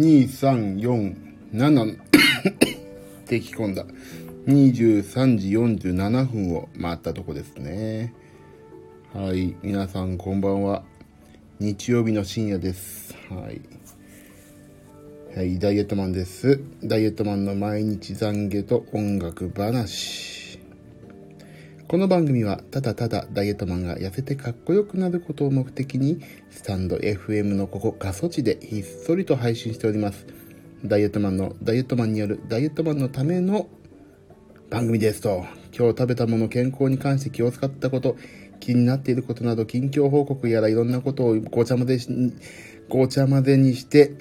2、3、4、7ってき込んだ。23時47分を回ったとこですね。はい。皆さんこんばんは。日曜日の深夜です。はい。はい、ダイエットマンです。ダイエットマンの毎日懺悔と音楽話。この番組はただただダイエットマンが痩せてかっこよくなることを目的にスタンド FM のここ過疎地でひっそりと配信しております。ダイエットマンのダイエットマンによるダイエットマンのための番組ですと今日食べたもの健康に関して気を使ったこと気になっていることなど近況報告やらいろんなことをごちゃ混ぜしごちゃ混ぜにして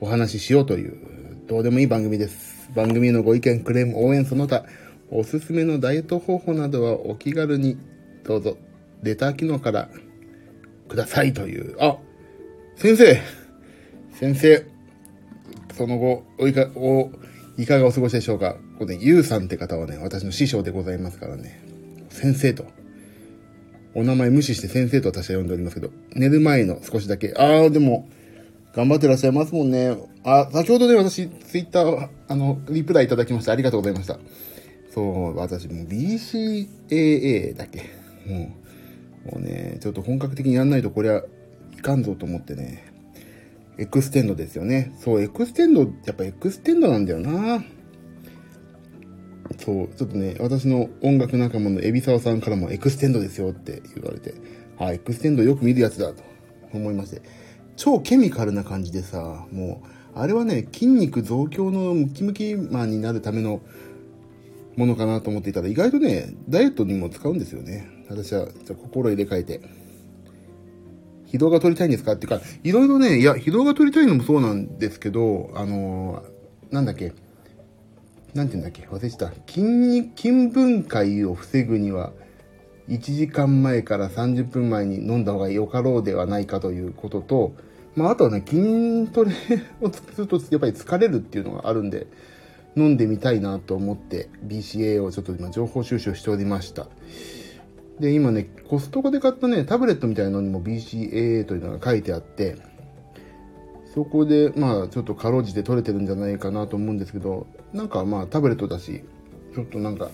お話ししようというどうでもいい番組です番組へのご意見クレーム応援その他おすすめのダイエット方法などはお気軽にどうぞレター機能からくださいという。あ先生先生その後おいかおいかがお過ごしでしょうか？これねゆうさんって方はね私の師匠でございますからね。先生と。お名前無視して先生と私は呼んでおりますけど寝る前の少しだけ。ああでも頑張ってらっしゃいますもんね。あ、先ほどね、私、ツイッター、あの、リプライいただきましてありがとうございました。そう、私、もう BCAA だっけもう、もうね、ちょっと本格的にやんないとこれはいかんぞと思ってね、エクステンドですよね。そう、エクステンド、やっぱエクステンドなんだよな。そう、ちょっとね、私の音楽仲間の海老沢さんからもエクステンドですよって言われて、あ、エクステンドよく見るやつだと思いまして。超ケミカルな感じでさ、もう、あれはね、筋肉増強のムキムキマンになるためのものかなと思っていたら、意外とね、ダイエットにも使うんですよね。私は、じゃ心入れ替えて。疲労が取りたいんですか？っていうか、いろいろね、いや、疲労が取りたいのもそうなんですけど、あのー、なんだっけ、なんて言うんだっけ、忘れてた。筋肉、筋分解を防ぐには、1時間前から30分前に飲んだ方がよかろうではないかということと、まあ、あとはね、筋トレをするとやっぱり疲れるっていうのがあるんで、飲んでみたいなと思って BCA をちょっと今情報収集しておりました。で、今ね、コストコで買ったね、タブレットみたいなのにも BCAA というのが書いてあって、そこで、まあ、ちょっとかろうじて取れてるんじゃないかなと思うんですけど、なんかまあ、タブレットだし、ちょっとなんか、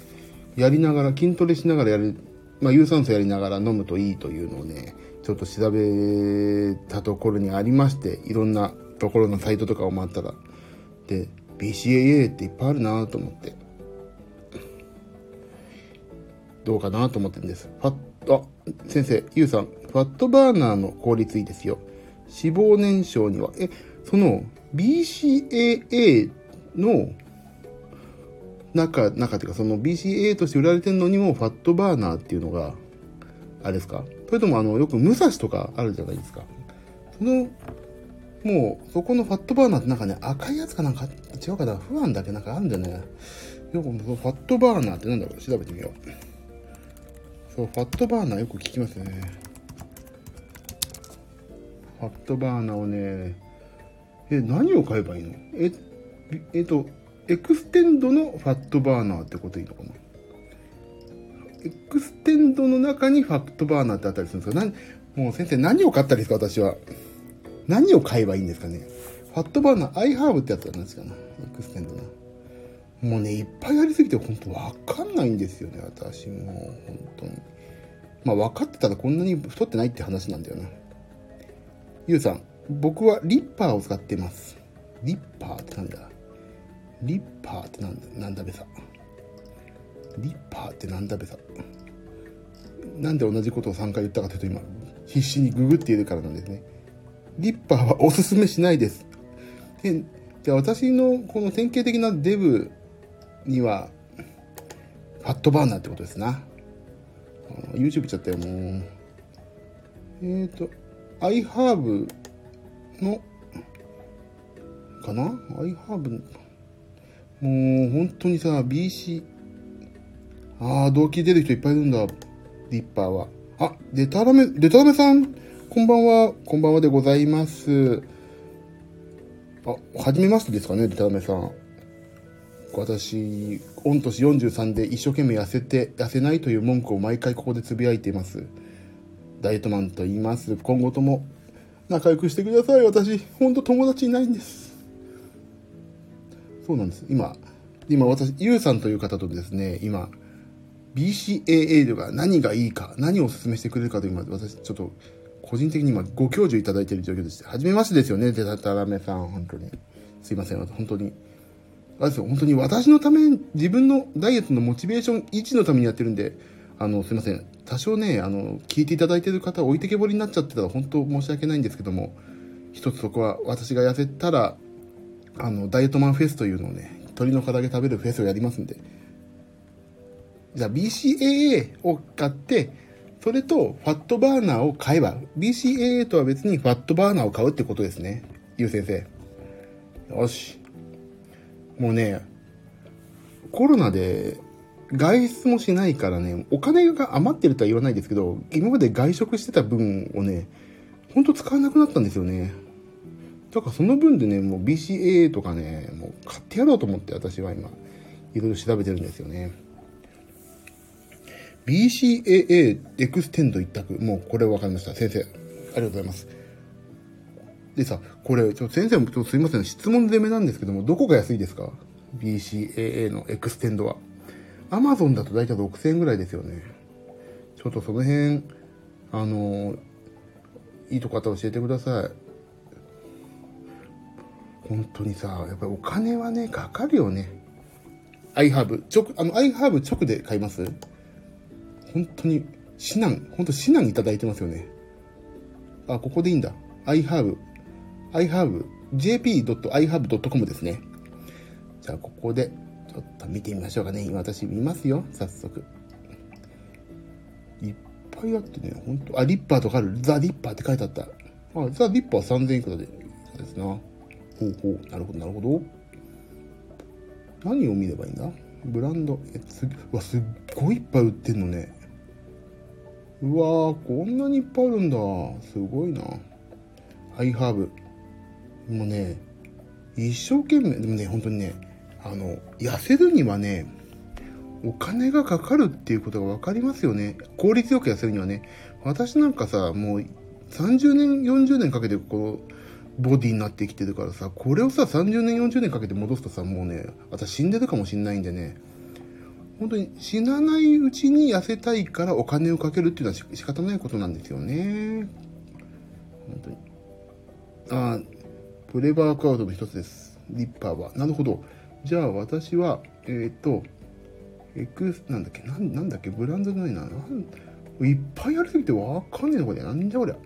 やりながら、筋トレしながらやるまあ、有酸素やりながら飲むといいというのをね、ちょっと調べたところにありまして、いろんなところのサイトとかを回ったら、で、BCAA っていっぱいあるなと思って、どうかなと思ってるんです。ファッあ、先生、ゆうさん、ファットバーナーの効率いいですよ。脂肪燃焼には、え、その BCAA の中、中っていうか、その BCAA として売られてるのにも、ファットバーナーっていうのが、あれですか？それとも、あの、よく、武蔵とかあるじゃないですか。その、もう、そこのファットバーナーってなんかね、赤いやつかなんか、違うかな不安だけなんかあるんだよね。よく、ファットバーナーってなんだろう調べてみよう。そう、ファットバーナーよく聞きますね。ファットバーナーをね、え、何を買えばいいの？え、えっと、エクステンドのファットバーナーってこといいのかな？エクステンドの中にファットバーナーってあったりするんですか？何？もう先生何を買ったらいいですか？私は。何を買えばいいんですかね？ファットバーナー、 iHerb ってやつなんですかね？エクステンドの。もうね、いっぱいありすぎて本当わかんないんですよね、私も本当に。まあ分かってたらこんなに太ってないって話なんだよな。ゆうさん、僕はリッパーを使っています。リッパーってなんだ？リッパーってなんだ？なんだべさ。リッパーってなんだべさ。なんで同じことを3回言ったかというと今、必死にググっているからなんですね。リッパーはおすすめしないです。で、私のこの典型的なデブには、ファットバーナーってことですな。YouTube ちゃったよ、もう。えっ、ー、と、iHerb の、かな ?iHerb もう本当にさ、BC、ああ、動機出る人いっぱいいるんだ、リッパーは。あ、デタラメ、デタラメさん、こんばんは、こんばんはでございます。あ、はじめましてですかね、デタラメさん。私、御年43で一生懸命痩せて、痩せないという文句を毎回ここでつぶやいています。ダイエットマンと言います。今後とも仲良くしてください。私、ほんと友達いないんです。そうなんです。今、今私、ゆうさんという方とですね、今、BCAA とか何がいいか、何をお勧めしてくれるかと今、私、ちょっと、個人的に今、ご教授いただいている状況でして、はじめましてですよね、デタタラメさん、本当に。すいません、本当に。あれですよ、本当に私のため、自分のダイエットのモチベーション維持のためにやってるんで、あの、すいません。多少ね、あの、聞いていただいてる方、置いてけぼりになっちゃってたら、本当申し訳ないんですけども、一つそこは、私が痩せたら、あの、ダイエットマンフェスというのをね、鶏の唐揚げ食べるフェスをやりますんで、じゃあ BCAA を買って、それとファットバーナーを買えば、BCAA とは別にファットバーナーを買うってことですね。ゆう先生。よし。もうね、コロナで外出もしないからね、お金が余ってるとは言わないですけど、今まで外食してた分をね、ほんと使わなくなったんですよね。だからその分でね、もう BCAA とかね、もう買ってやろうと思って私は今、いろいろ調べてるんですよね。BCAA エクステンド一択。もうこれ分かりました。先生。ありがとうございます。でさ、これ、ちょ先生もちょっとすいません。質問攻めなんですけども、どこが安いですか ?BCAA のエクステンドは。アマゾンだと大体6000円ぐらいですよね。ちょっとその辺、あの、いいとこあったら教えてください。本当にさ、やっぱりお金はね、かかるよね。 iHerb。直、あの、 iHerb 直で買います？本当に、指南、本当指南いただいてますよね。あ、ここでいいんだ。iHerb、iHerb、jp.ihub.com ですね。じゃあ、ここで、ちょっと見てみましょうかね。今私見ますよ。早速。いっぱいあってね、本当あ、リッパーとかある。ザ・リッパーって書いてあった。あ、ザ・リッパー3000いくらで。そうですな。ほうほう。なるほど、なるほど。何を見ればいいんだ？ブランド。え、す、うわ、すっごいいっぱい売ってんのね。うわー、こんなにいっぱいあるんだ。すごいな。アイハーブ。もうね、一生懸命、でもね、本当にね、あの、痩せるにはね、お金がかかるっていうことが分かりますよね。効率よく痩せるにはね。私なんかさ、もう30年、40年かけてこう、ボディになってきてるからさ、これをさ、30年、40年かけて戻すとさ、もうね、私死んでるかもしんないんでね、本当に死なないうちに痩せたいからお金をかけるっていうのは仕方ないことなんですよね。本当に。ああプレワークアウトの一つです。リッパーは。なるほど。じゃあ私は、えっ、と、エクス、なんだっけ、なん、なんだっけ、ブランドじゃないな。なんいっぱいありすぎてわかんねえのこれ。なんじゃこりゃ。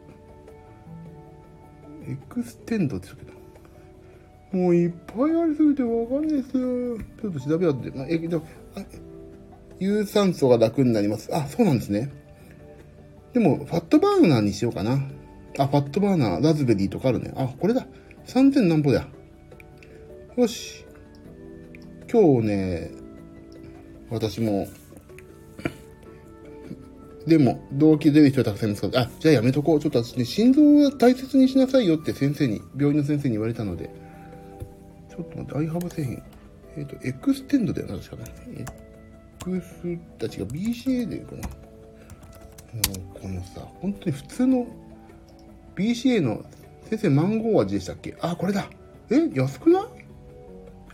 エクステンドって言ったけど。もういっぱいありすぎてわかんないですよ。ちょっと調べようって。まあ、え、でも、有酸素が楽になります。あ、そうなんですね。でも、ファットバーナーにしようかな。あ、ファットバーナー、ラズベリーとかあるね。あ、これだ。3000何歩だ。よし。今日ね、私も、でも、動機出る人はたくさんいますから、あ、じゃあやめとこう。ちょっと私ね、心臓は大切にしなさいよって先生に、病院の先生に言われたので、ちょっと待って、 iHerb 製品。えっ、ー、と、エクステンドだよな、確かね。エクステンドの BCAA でいいかな。もう、このさ、本当に普通の BCA の先生マンゴー味でしたっけ？あ、これだ。え安くない？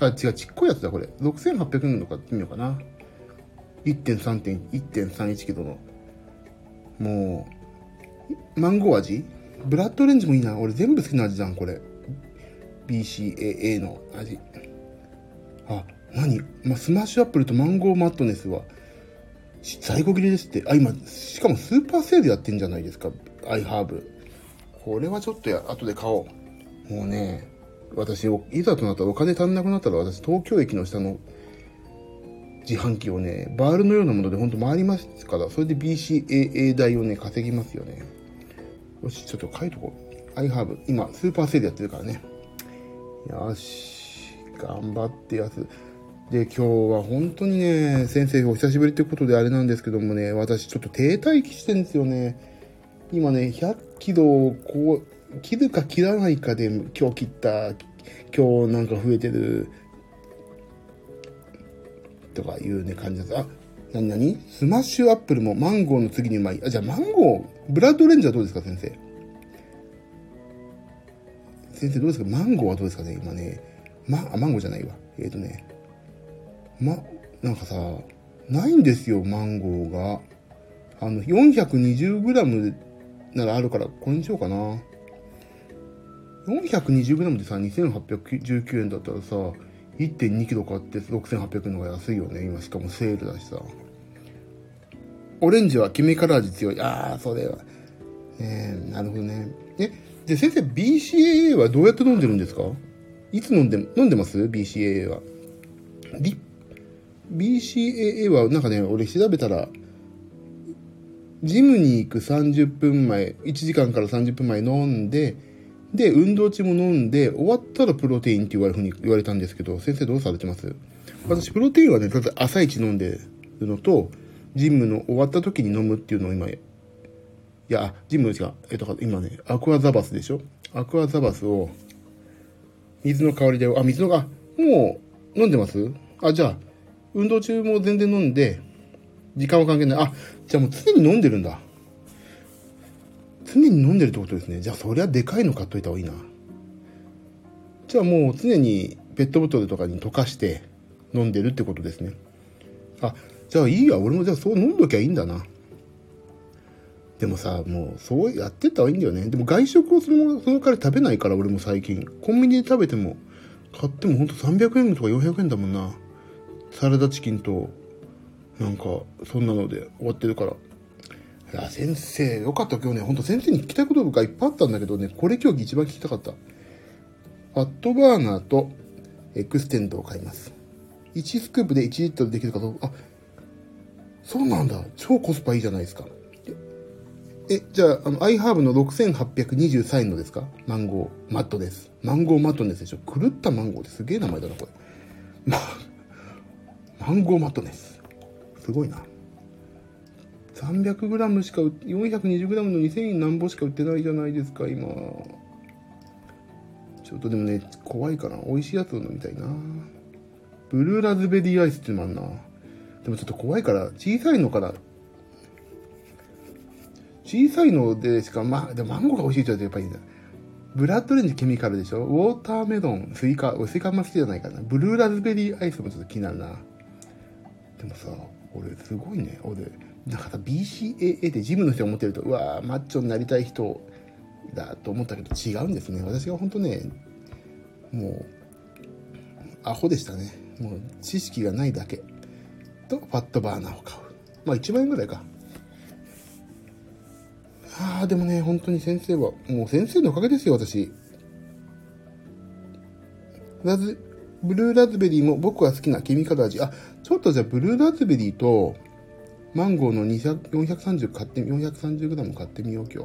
あ、違う、ちっこいやつだ、これ。6800円のかってみようかな。1.3.1.31キロの。もう、マンゴー味ブラッドオレンジもいいな。俺全部好きな味じゃん、これ。BCAA の味。あ、何？まあ、スマッシュアップルとマンゴーマッドネスは、在庫切れですって。あ、今、しかもスーパーセールやってんじゃないですか。 iHerb。これはちょっとや、後で買おう。もうね、私、いざとなったらお金足んなくなったら私、東京駅の下の自販機をね、バールのようなものでほんと回りますから、それで BCAA 代をね、稼ぎますよね。よし、ちょっと書いとこう。 iHerb 今、スーパーセールやってるからね。よし、頑張ってやつ。で、今日は本当にね、先生お久しぶりってことであれなんですけどもね、私ちょっと停滞期してんですよね。今ね、100キロをこう、切るか切らないかで今日切った、今日なんか増えてる、とかいうね、感じです。あ、なになにスマッシュアップルもマンゴーの次にうまい。あ、じゃあマンゴー、ブラッドオレンジはどうですか、先生？先生どうですか？マンゴーはどうですかね今ね。ま、あ、マンゴーじゃないわ。えっ、ー、とね。ま、なんかさ、ないんですよ、マンゴーが。あの、420g ならあるから、これにしようかな。420g でさ、2819円だったらさ、1.2キロ買って6800円の方が安いよね。今しかもセールだしさ。オレンジはキメカラ味強い。ああ、それは。えー、なるほどね。え、で、先生、BCAA はどうやって飲んでるんですか？いつ飲んで、飲んでます ?BCAA は。BCAA は、なんかね、俺調べたら、ジムに行く30分前、1時間から30分前飲んで、で、運動中も飲んで、終わったらプロテインって言われるふうに言われたんですけど、先生どうされてます？私、プロテインはね、ただ朝一飲んでるのと、ジムの終わった時に飲むっていうのを今、いや、ジムの違う。えっと、今ね、アクアザバスでしょ？アクアザバスを、水の香りで、あ、水の、あ、もう飲んでます？あ、じゃあ、運動中も全然飲んで、時間は関係ない。あ、じゃあもう常に飲んでるんだ。常に飲んでるってことですね。じゃあそりゃでかいの買っといた方がいいな。じゃあもう常にペットボトルとかに溶かして飲んでるってことですね。あ、じゃあいいや。俺もじゃあそう飲んどきゃいいんだな。でもさ、もうそうやってった方がいいんだよね。でも外食をそのその代わり食べないから俺も最近。コンビニで食べても、買ってもほんと300円とか400円だもんな。サラダチキンと、なんか、そんなので終わってるから。いや、先生、よかった今日ね、ほんと先生に聞きたいことがいっぱいあったんだけどね、これ今日一番聞きたかった。フファットバーナーとエクステンドを買います。1スクープで1リットルできるかどうか、あ、そうなんだ。超コスパいいじゃないですか。え、じゃあ、あの、 iHerb の6823円のですか？マンゴーマッドです。マンゴーマッドネスでしょ狂ったマンゴーってすげえ名前だな、これ。マンゴーマッドネス。すごいな。300g しか、420g の2000円なんぼしか売ってないじゃないですか、今。ちょっとでもね、怖いかな。美味しいやつを飲みたいな。ブルーラズベリーアイスってのもあんな。でもちょっと怖いから、小さいのから、小さいのでしか、まあ、でもマンゴーが美味しいって言うとやっぱり。ブラッドオレンジケミカルでしょ？ウォーターメロン、スイカ、スイカあんま好きじゃないかな。ブルーラズベリーアイスもちょっと気になるな。でもさ、俺すごいね。俺、なんかさ、BCAA ってジムの人が思ってると、うわーマッチョになりたい人だと思ったけど違うんですね。私が本当ね、もう、アホでしたね。もう知識がないだけ。と、ファットバーナーを買う。まあ1万円ぐらいか。ああ、でもね、本当に先生は、もう先生のおかげですよ、私。ブルーラズベリーも僕が好きなケミカル味。あ、ちょっとじゃあブルーラズベリーと、マンゴーの200 430買ってみ、430g 買ってみよう、今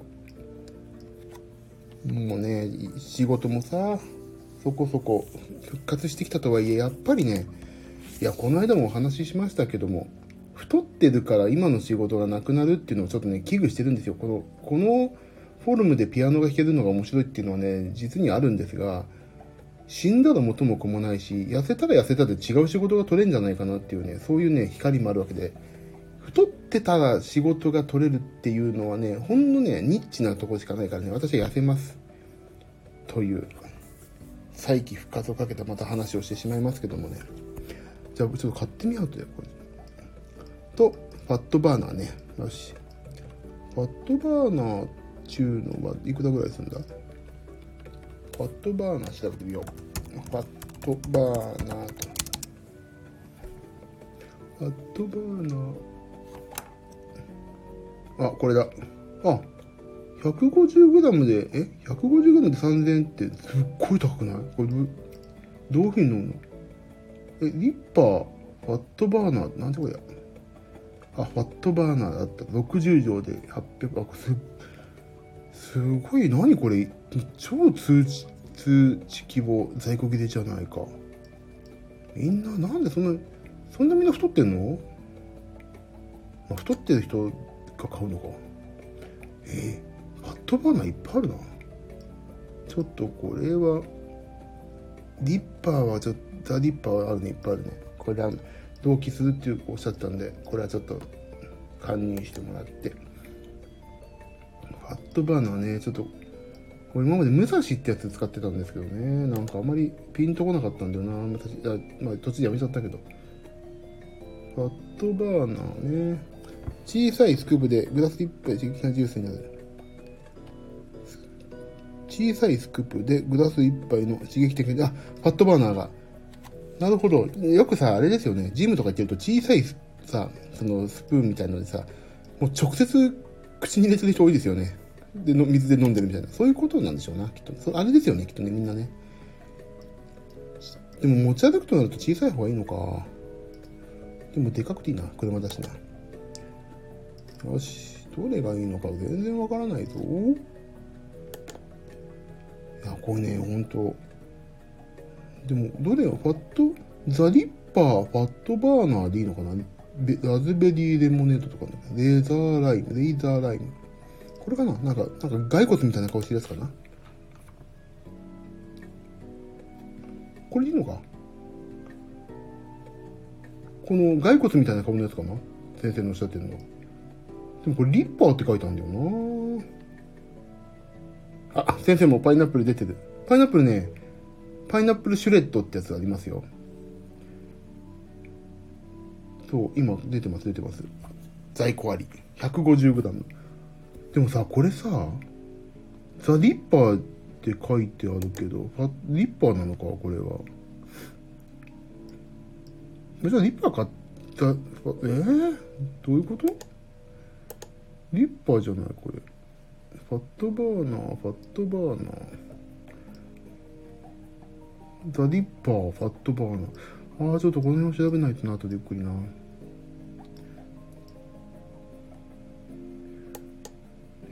日。もうね、仕事もさ、そこそこ復活してきたとはいえ、やっぱりね、いや、この間もお話ししましたけども、太ってるから今の仕事がなくなるっていうのをちょっとね、危惧してるんですよ。この、このフォルムでピアノが弾けるのが面白いっていうのはね、実にあるんですが、死んだら元も子もないし、痩せたら痩せたで違う仕事が取れんじゃないかなっていうね、そういうね、光もあるわけで、太ってたら仕事が取れるっていうのはね、ほんのね、ニッチなとこしかないからね、私は痩せます。という、再起復活をかけたまた話をしてしまいますけどもね。じゃあ、ちょっと買ってみようとこれ。と、ファットバーナーね。よし。ファットバーナーっていうのはいくらぐらいするんだ？ファットバーナー調べてみよう。ファットバーナーと。ファットバーナー。あ、これだ。あ、150g で、え ?150g で3000円ってすっごい高くない？これど、どういうふうに飲むの？え、リッパー、ファットバーナー、なんてこれや。あ、ファットバーナーだった。60錠で800、あ、す、すごい、何これ？超通知、通知希望在庫切れじゃないか。みんな、なんでそんな、そんなみんな太ってんの、まあ、太ってる人が買うのか。えー、ファットバーナーいっぱいあるな。ちょっとこれは、リッパーはちょっと、ザ・リッパーはあるね、いっぱいあるね。これは、同期するっていうおっしゃったんで、これはちょっと、加入してもらって。ファットバーナーね、ちょっと、これ今まで武蔵ってやつ使ってたんですけどね。なんかあまりピンとこなかったんだよな。武蔵、あまあ、途中でやめちゃったけど。ファットバーナーね。小さいスクープでグラス1杯刺激なジュースになる。小さいスクープでグラス1杯の刺激的な、あ、ファットバーナーが。なるほど。よくさ、あれですよね。ジムとか行ってると小さいさ、そのスプーンみたいのでさ、もう直接口に入れてる人多いですよね。で、の水で飲んでるみたいな。そういうことなんでしょうな、きっと。そあれですよね、きっとね、みんなね。でも持ち歩くとなると小さい方がいいのか。でもでかくていいな、車だしな。よし、どれがいいのか全然わからないぞ。いや、これね、ほんと。でも、どれがファット、ザリッパー、ファットバーナーでいいのかなラズベリーレモネードとかね。レーザーライム、レイザーライム。これかな？なんか、なんか骸骨みたいな顔してるやつかな？これいいのか？この骸骨みたいな顔のやつかな？先生のおっしゃってるのは。でもこれリッパーって書いてあるんだよなあ、先生もパイナップル出てる。パイナップルね、パイナップルシュレッドってやつありますよ。そう、今出てます、出てます。在庫あり。150g。でもさ、これさ、ザ・リッパーって書いてあるけど、リッパーなのか、これは。じゃあリッパー買った、えー、どういうこと？リッパーじゃないこれ。ファットバーナー、ファットバーナー。ザ・リッパー、ファットバーナー。ああ、ちょっとこの辺を調べないとな、後でゆっくりな。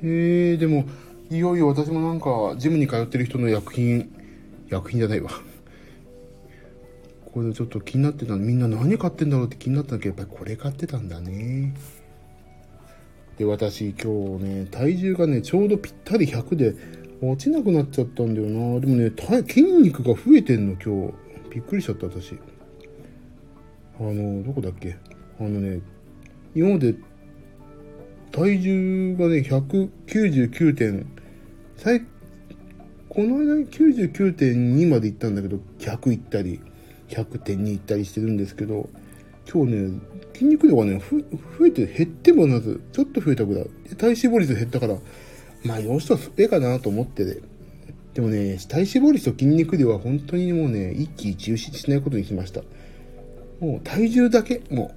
へえ、でも、いよいよ私もなんか、ジムに通ってる人の薬品、薬品じゃないわ。これちょっと気になってたみんな何買ってんだろうって気になったんだけど、やっぱりこれ買ってたんだね。で、私今日ね、体重がね、ちょうどぴったり100で落ちなくなっちゃったんだよな。でもね、筋肉が増えてんの今日。びっくりしちゃった私。あの、どこだっけ？あのね、今まで体重がね、199点、最、この間99.2まで行ったんだけど、100行ったり、100.2行ったりしてるんですけど、今日ね、筋肉量がね、ふ増えて、減ってもなず、ちょっと増えたぐらい。体脂肪率減ったから、まあ、よしとすべかなと思ってで、でもね、体脂肪率と筋肉量は本当にもうね、一喜一憂しないことにしました。もう体重だけ、も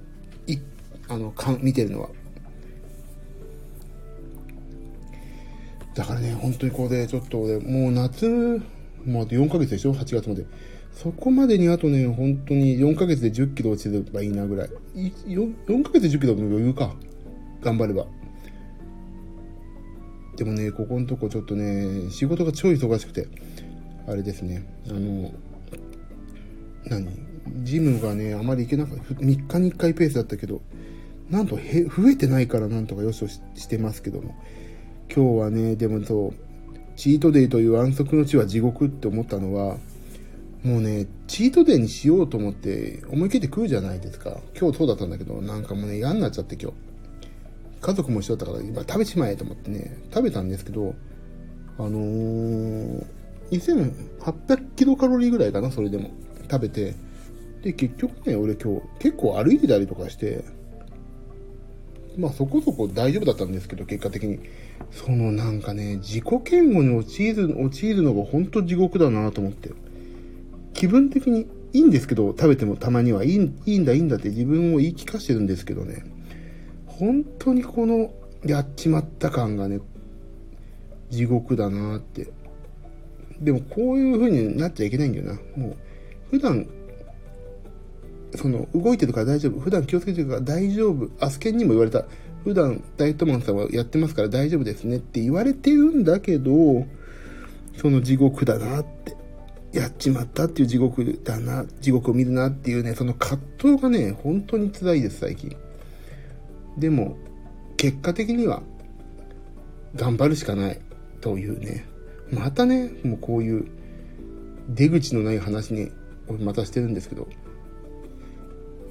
う、い、あの、かん、見てるのは。だからね、本当にこれ、ちょっと俺、もう夏、もうあと4ヶ月でしょ ?8 月まで。そこまでにあとね、本当に4ヶ月で10キロ落ちればいいなぐらい。4, 4ヶ月で10キロの余裕か。頑張れば。でもね、ここのとこちょっとね、仕事が超忙しくて、あれですね、あの、何？ジムがね、あまり行けなかった。3日に1回ペースだったけど、なんとへ増えてないからなんとかよしとしてますけども。今日はね、でもそう、チートデイという安息の地は地獄って思ったのは、もうね、チートデイにしようと思って思い切って食うじゃないですか。今日そうだったんだけど、なんかもうね、嫌になっちゃって今日。家族も一緒だったから、今食べちまえと思ってね、食べたんですけど、あのー、2800キロカロリーぐらいかな、それでも。食べて。で、結局ね、俺今日結構歩いてたりとかして、まあそこそこ大丈夫だったんですけど、結果的に。そのなんかね、自己嫌悪に陥る、陥るのが本当地獄だなと思って。気分的にいいんですけど、食べてもたまにはいいいいんだいいんだって自分を言い聞かせてるんですけどね。本当にこのやっちまった感がね、地獄だなって。でもこういう風になっちゃいけないんだよな。もう、普段、その、動いてるから大丈夫。普段気をつけてるから大丈夫。アスケンにも言われた。普段ダイエットマンさんはやってますから大丈夫ですねって言われてるんだけど、その地獄だなって。やっちまったっていう地獄だな、地獄を見るなっていうね、その葛藤がね、本当に辛いです、最近。でも、結果的には、頑張るしかないというね。またね、もうこういう出口のない話に、またしてるんですけど。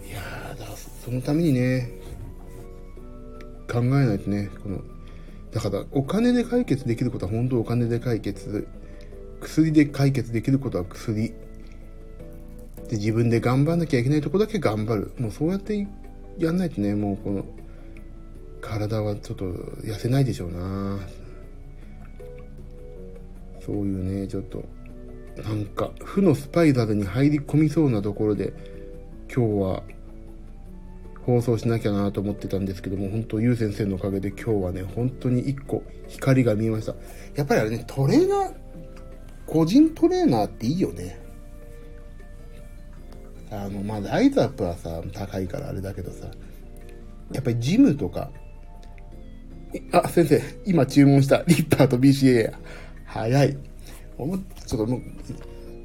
いやー、だそのためにね、考えないとね、この、だから、お金で解決できることは本当お金で解決。薬で解決できることは薬。で、自分で頑張んなきゃいけないとこだけ頑張る。もうそうやってやんないとね、もうこの、体はちょっと痩せないでしょうな。そういうね、ちょっと、なんか、負のスパイラルに入り込みそうなところで、今日は放送しなきゃなと思ってたんですけども、本当、ゆう先生のおかげで今日はね、本当に一個光が見えました。やっぱりあれね、トレーナー、個人トレーナーっていいよね。あの、まあ、ライズアップはさ、高いからあれだけどさ、やっぱりジムとか、あ、先生、今注文したリッパーと BCA や。早い。ちょっともう、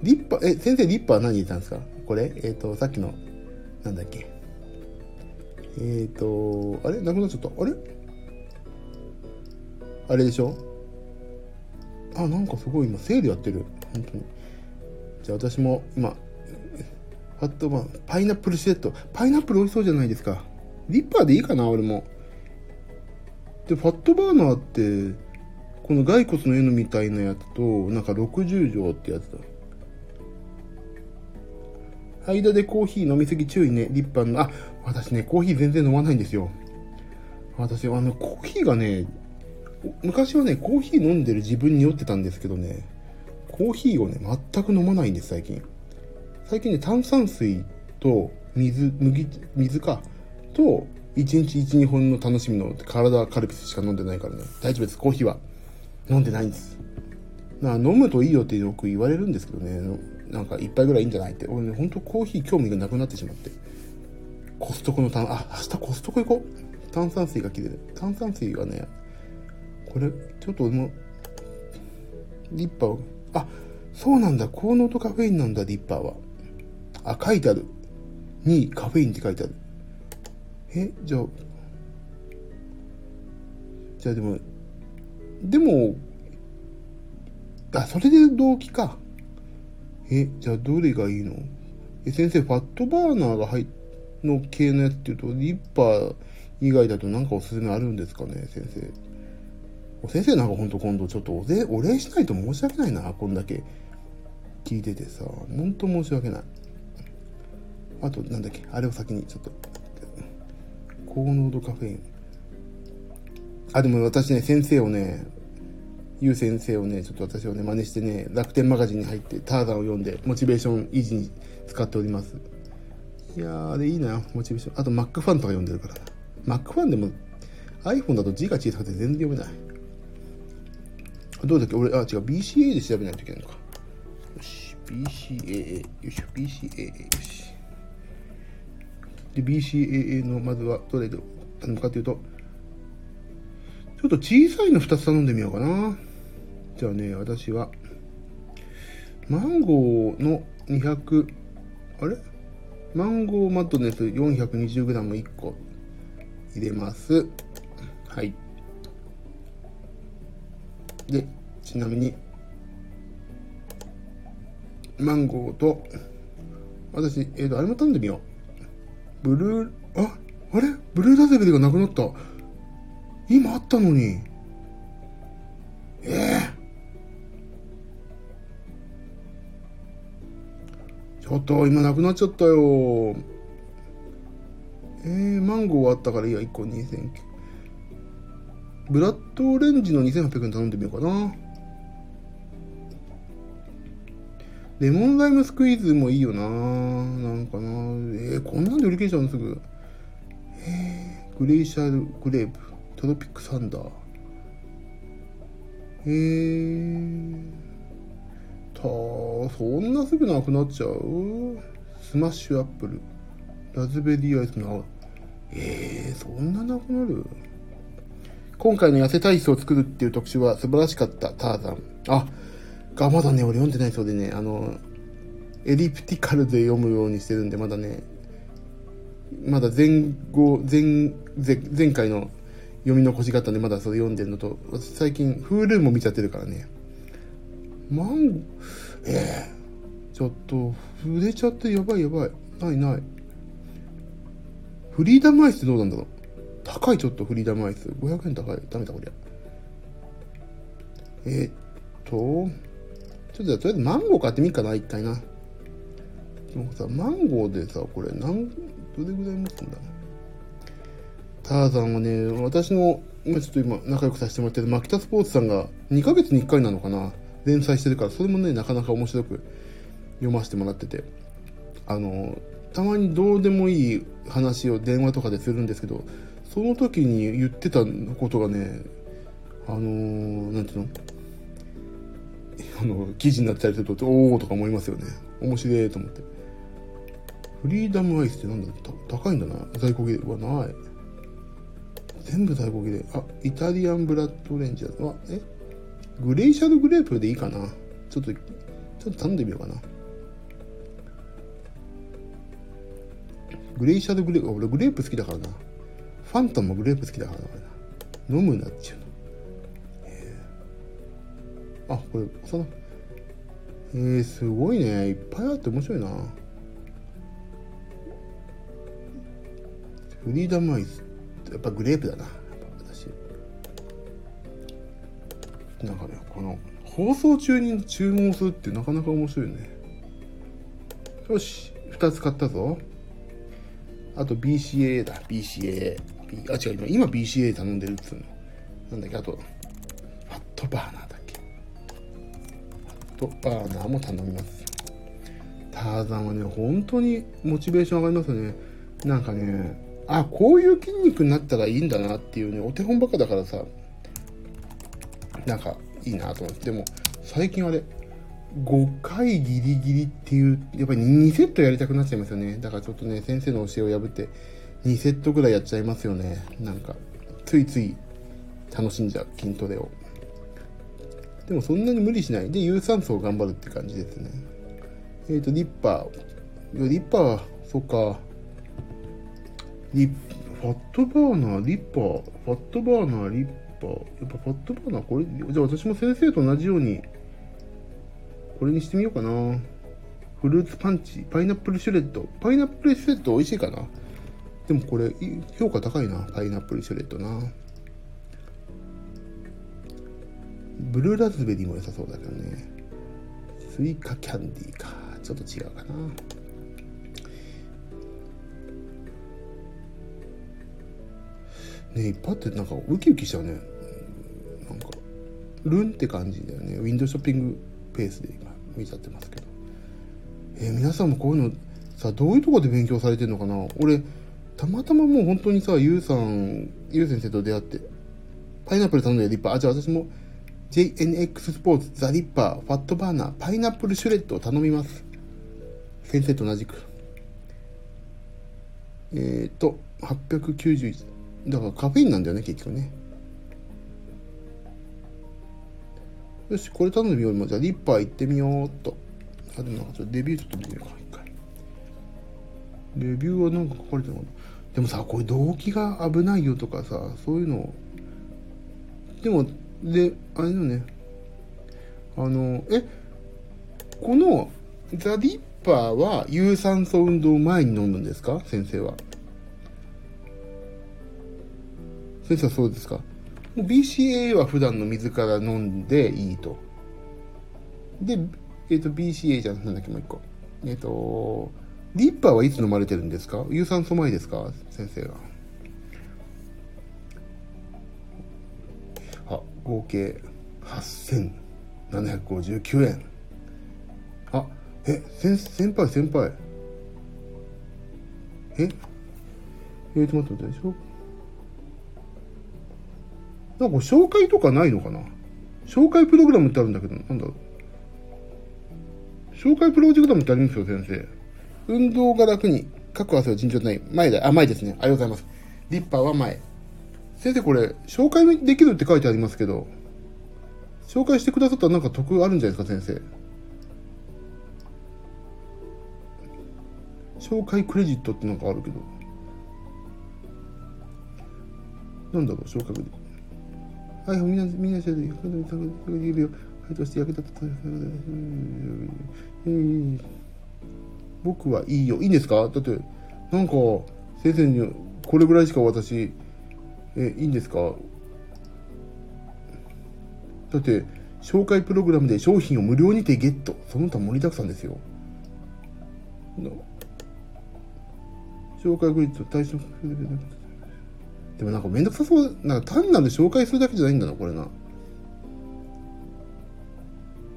リッパー、え、先生リッパー何入れたんですか？これ？えっ、ー、と、さっきの、なんだっけ？えっ、ー、と、あれ？なくなっちゃった？あれ？あれでしょ？あ、なんかすごい今、セールやってる。本当に。じゃあ私も今、あとは、パイナップルシレット。パイナップル美味しそうじゃないですか。リッパーでいいかな、俺も。で、ファットバーナーって、この骸骨の N みたいなやつと、なんか60錠ってやつだ。間でコーヒー飲みすぎ注意ね。リッパーの、あ、私ね、コーヒー全然飲まないんですよ。私、あの、コーヒーがね、昔はね、コーヒー飲んでる自分に酔ってたんですけどね、コーヒーをね、全く飲まないんです、最近。最近ね、炭酸水と水、麦、水か、と、1日1、2本の楽しみの体はカルピスしか飲んでないからね、大丈夫です、コーヒーは。飲んでないんです。な飲むといいよってよく言われるんですけどね、なんか一杯ぐらいいいんじゃないって。俺ね、ほんとコーヒー興味がなくなってしまって。コストコの炭、あ、明日コストコ行こう。炭酸水が切れる。炭酸水がね、これ、ちょっともう、リッパーを、あ、そうなんだ。高濃度カフェインなんだ、リッパーは。あ、書いてある。にカフェインって書いてある。え、じゃあ、じゃあでも、でも、あ、それで動機か。え、じゃあどれがいいの？え、先生、ファットバーナーが入っての系のやつっていうと、リッパー以外だとなんかおすすめあるんですかね、先生。先生なんかほんと今度ちょっとお礼お礼しないと申し訳ないな、こんだけ聞いててさ。ほんと申し訳ない。あと、なんだっけ、あれを先にちょっと。高濃度カフェイン。あ、でも私ね、先生をね、ゆう先生をね、ちょっと私をね、真似してね、楽天マガジンに入ってターザンを読んで、モチベーション維持に使っております。いやー、あれいいなよ、モチベーション。あと、マックファンとか読んでるからな。マックファンでも iPhone だと字が小さくて全然読めない。どうだっけ？俺、あ、違う、BCA で調べないといけないのか。よし、BCAA、よいしょ、BCAA、よし。で、BCAA の、まずは、どれで頼むかというと、ちょっと小さいの2つ頼んでみようかな。じゃあね、私は、マンゴーの200、あれ？マンゴーマットネス 420g1 個入れます。はい。で、ちなみに、マンゴーと、私、えっ、ー、と、あれも頼んでみよう。ブルー、あ、あれ？ブルーラズベリーがなくなった。今あったのに。ええーちょっと今なくなっちゃったよ。えー、マンゴーあったからいいや。1個2000ブラッドオレンジの2800円頼んでみようかな。レモンライムスクイーズもいいよな。なんかな。えー、こんなんで売り切れちゃうのすぐ。えー、グレイシャルグレープ。トロピックサンダー。えー。たそんなすぐなくなっちゃう？スマッシュアップルラズベリーアイスのえー、そんななくなる？今回の痩せ体操を作るっていう特集は素晴らしかった、ターザン。あ、がまだね、俺読んでないそうでね、あの、エリプティカルで読むようにしてるんで、まだね、まだ前後、前、前回の読み残しがあったんで、まだそれ読んでるのと、私最近、フールーも見ちゃってるからね。マン、ええー、ちょっと、触れちゃってやばいやばい。ないない。フリーダムアイスどうなんだろう高いちょっとフリーダムアイス。500円高い。ダメだこりゃ。えー、っと、ちょっとじゃとりあえずマンゴー買ってみっかな、一回な。でもさ、マンゴーでさ、これ、なん、どれぐらい持つんだ？ターザンはね、私の、今ちょっと今仲良くさせてもらってるマキタスポーツさんが2ヶ月に1回なのかな連載してるから、それもね、なかなか面白く読ませてもらってて。あの、たまにどうでもいい話を電話とかでするんですけど、その時に言ってたことがね、あのー、なんていうの？あの、記事になったりすると、おおとか思いますよね。面白いと思って。フリーダムアイスってなんだ高いんだな。在庫切れはない。全部在庫切れ。あ、イタリアンブラッドレンジャー。あ、え？グレイシャルグレープでいいかなちょっと、ちょっと頼んでみようかな。グレイシャルグレープ、俺グレープ好きだからな。ファントムもグレープ好きだからな。飲むなっちゅうの。え、あ、これ、その、えー、すごいね。いっぱいあって面白いな。フリーダムアイス。やっぱグレープだな。なんかね、この、放送中に注文するってなかなか面白いね。よし、2つ買ったぞ。あと BCA だ、BCA。あ、違う、今 BCA 頼んでるっつうの。なんだっけ、あと、ファットバーナーだっけ。ファットバーナーも頼みます。ターザンはね、本当にモチベーション上がりますね。なんかね、あ、こういう筋肉になったらいいんだなっていうね、お手本ばっかだからさ、なんかいいなと思って。でも、最近あれ、5回ギリギリっていう、やっぱり2セットやりたくなっちゃいますよね。だからちょっとね、先生の教えを破って、2セットぐらいやっちゃいますよね。なんか、ついつい楽しんじゃう、筋トレを。でもそんなに無理しない。で、有酸素を頑張るって感じですね。えっ、ー、と、リッパー。リッパー、そっか。リッファットバーナー、リッパー、ファットバーナー、リッパー。やっぱファットバーナー、これ、じゃあ私も先生と同じように、これにしてみようかな。フルーツパンチ、パイナップルシュレッド。パイナップルシュレッド美味しいかなでもこれ、評価高いな。パイナップルシュレッドな。ブルーラズベリーも良さそうだけどね。スイカキャンディーか。ちょっと違うかな。ねいっぱいあってなんかウキウキしちゃうねルンって感じだよね。ウィンドウショッピングペースで今見ちゃってますけど。えー、皆さんもこういうのさどういうとこで勉強されてるのかな？俺たまたまもう本当にさゆうさんゆう先生と出会ってパイナップル頼んでリッパー。あじゃあ私も JNX スポーツザ・リッパーファットバーナーパイナップルシュレッドを頼みます。先生と同じく。えっ、ー、と891だからカフェインなんだよね、結局ね。よし、これ頼んでみよう。じゃあ、リッパー行ってみようっと。あ、でもなんかちょっとレビューちょっと見てみようか、一回。レビューはなんか書かれてるのかな。でもさ、これ動機が危ないよとかさ、そういうのでも、で、あれだよね。あの、え、このザ・リッパーは有酸素運動前に飲むんですか？先生は。先生はそうですか？?BCA は普段の水から飲んでいいと。で、えっ、ー、と、BCA じゃん、なんだっけ、もう一個。えっ、ー、と、リッパーはいつ飲まれてるんですか？有酸素前ですか？先生が。あ、合計8759円。あ、え、先、先輩、先輩。え？えー、と、待って待って、でしょなんか紹介とかないのかな？紹介プログラムってあるんだけど、なんだろう？紹介プログラムってあるんですよ、先生。運動が楽に、各汗は尋常ない。前だ。あ、前ですね。ありがとうございます。リッパーは前。先生これ、紹介できるって書いてありますけど、紹介してくださったらなんか得あるんじゃないですか、先生？紹介クレジットってなんかあるけど。なんだろう、紹介クレジット。はい、みんな、みんなしてる。指を、はい、として役立った。僕はいいよ。いいんですかだって、なんか、先生に、これぐらいしか私、え、いいんですかだって、紹介プログラムで商品を無料にてゲット。その他盛りだくさんですよ。紹介クリット対象でもなんかめんどくさそう。なんか単なる紹介するだけじゃないんだな、これな。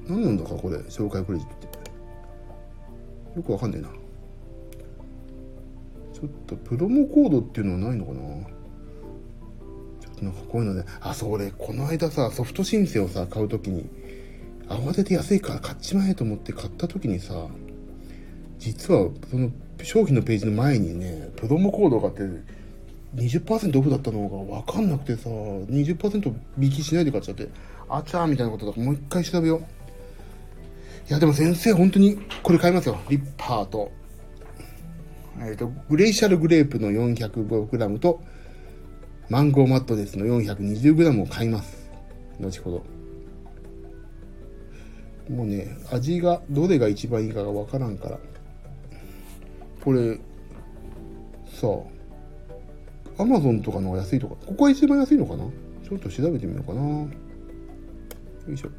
何なんだか、これ。紹介クレジットって。よくわかんねえな。ちょっとプロモコードっていうのはないのかなちょっとなんかこういうので、あ、そう俺、この間さ、ソフト申請をさ、買うときに、慌てて安いから買っちまえと思って買ったときにさ、実はその商品のページの前にね、プロモコードがあって、20%オフだったのが分かんなくてさ、20%引きしないで買っちゃって、あちゃーみたいなことだかもう一回調べよう。いや、でも先生、本当にこれ買いますよ。リッパーと、えっ、ー、と、グレイシャルグレープの 405g と、マンゴーマットネスの 420g を買います。後ほど。もうね、味が、どれが一番いいかがわからんから。これ、さあ、アマゾンとかのが安いとか、ここが一番安いのかな？ちょっと調べてみようかな。よいしょ。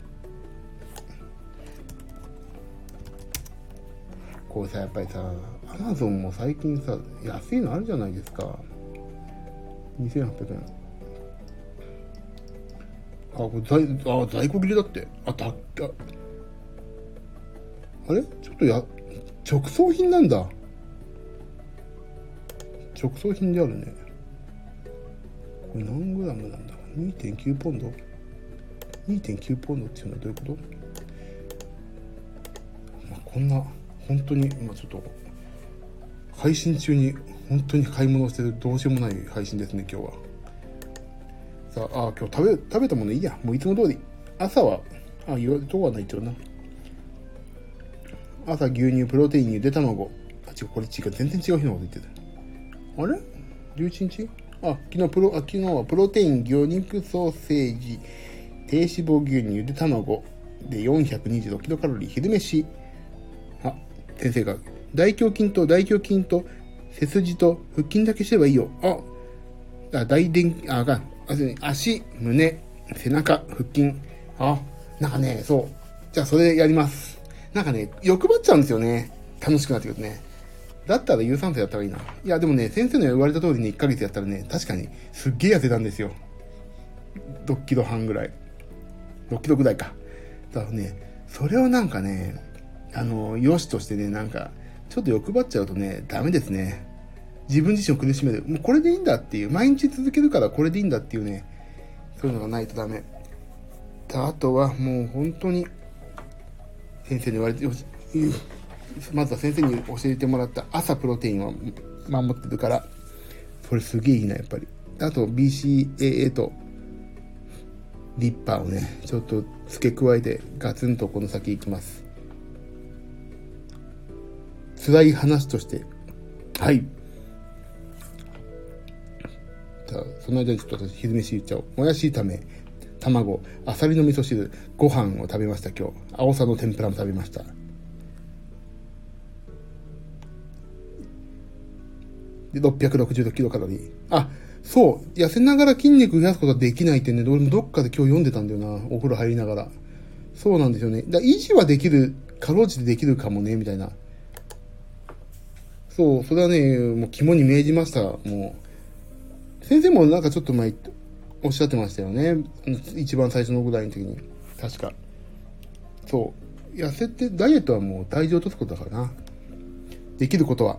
こうさ、やっぱりさ、アマゾンも最近さ、安いのあるじゃないですか。2800円。あ、これ在、あ、在庫切れだって。あ、たっ、ああれ？ちょっとや、直送品なんだ。直送品であるね。れ何グラムなんだろう ?2.9 ポンド ?2.9 ポンドっていうのはどういうこと？まあ、こんな、本当に、まあ、ちょっと、配信中に本当に買い物してるどうしようもない配信ですね、今日は。さあ、あ今日食べ、食べたものいいや。もういつも通り。朝は、あ、言われとはない一応な。朝牛乳、プロテイン、ゆで卵。あ、違う、これ違う。全然違う日のこと言ってた。あれ ?11 日？あ、昨日プロ、あ、昨日はプロテイン、魚肉ソーセージ、低脂肪牛乳、ゆで卵で426キロカロリー、昼飯。あ、先生が、大胸筋と大胸筋と背筋と腹筋だけすればいいよ。あ、あ大電、あ、が、足、胸、背中、腹筋。あ、なんかね、そう。じゃあそれやります。なんかね、欲張っちゃうんですよね。楽しくなってくるとね。だったら有酸素やった方がいいな。いや、でもね、先生の言われた通りに1ヶ月やったらね、確かにすっげえ痩せたんですよ。6キロ半ぐらい。6キロぐらいか。だからね、それをなんかね、あの、良しとしてね、なんか、ちょっと欲張っちゃうとね、ダメですね。自分自身を苦しめる。もうこれでいいんだっていう、毎日続けるからこれでいいんだっていうね、そういうのがないとダメ。あとはもう本当に、先生に言われて、まずは先生に教えてもらった朝プロテインを守ってるから、それすげえいいな、やっぱり。あと BCAA とリッパーをね、ちょっと付け加えてガツンとこの先行きます。辛い話として、はい。じゃあ、その間にちょっと私昼飯言っちゃおう。もやし炒め、卵、あさりの味噌汁、ご飯を食べました、今日。青さの天ぷらも食べました。666キロカロリー。あ、そう。痩せながら筋肉増やすことはできないってね、俺もどっかで今日読んでたんだよな。お風呂入りながら。そうなんですよね。だ維持はできる、かろうじてできるかもね、みたいな。そう、それはね、もう肝に銘じました。もう。先生もなんかちょっと前、おっしゃってましたよね。一番最初のぐらいの時に。確か。そう。痩せて、ダイエットはもう体重を落とすことだからな。できることは。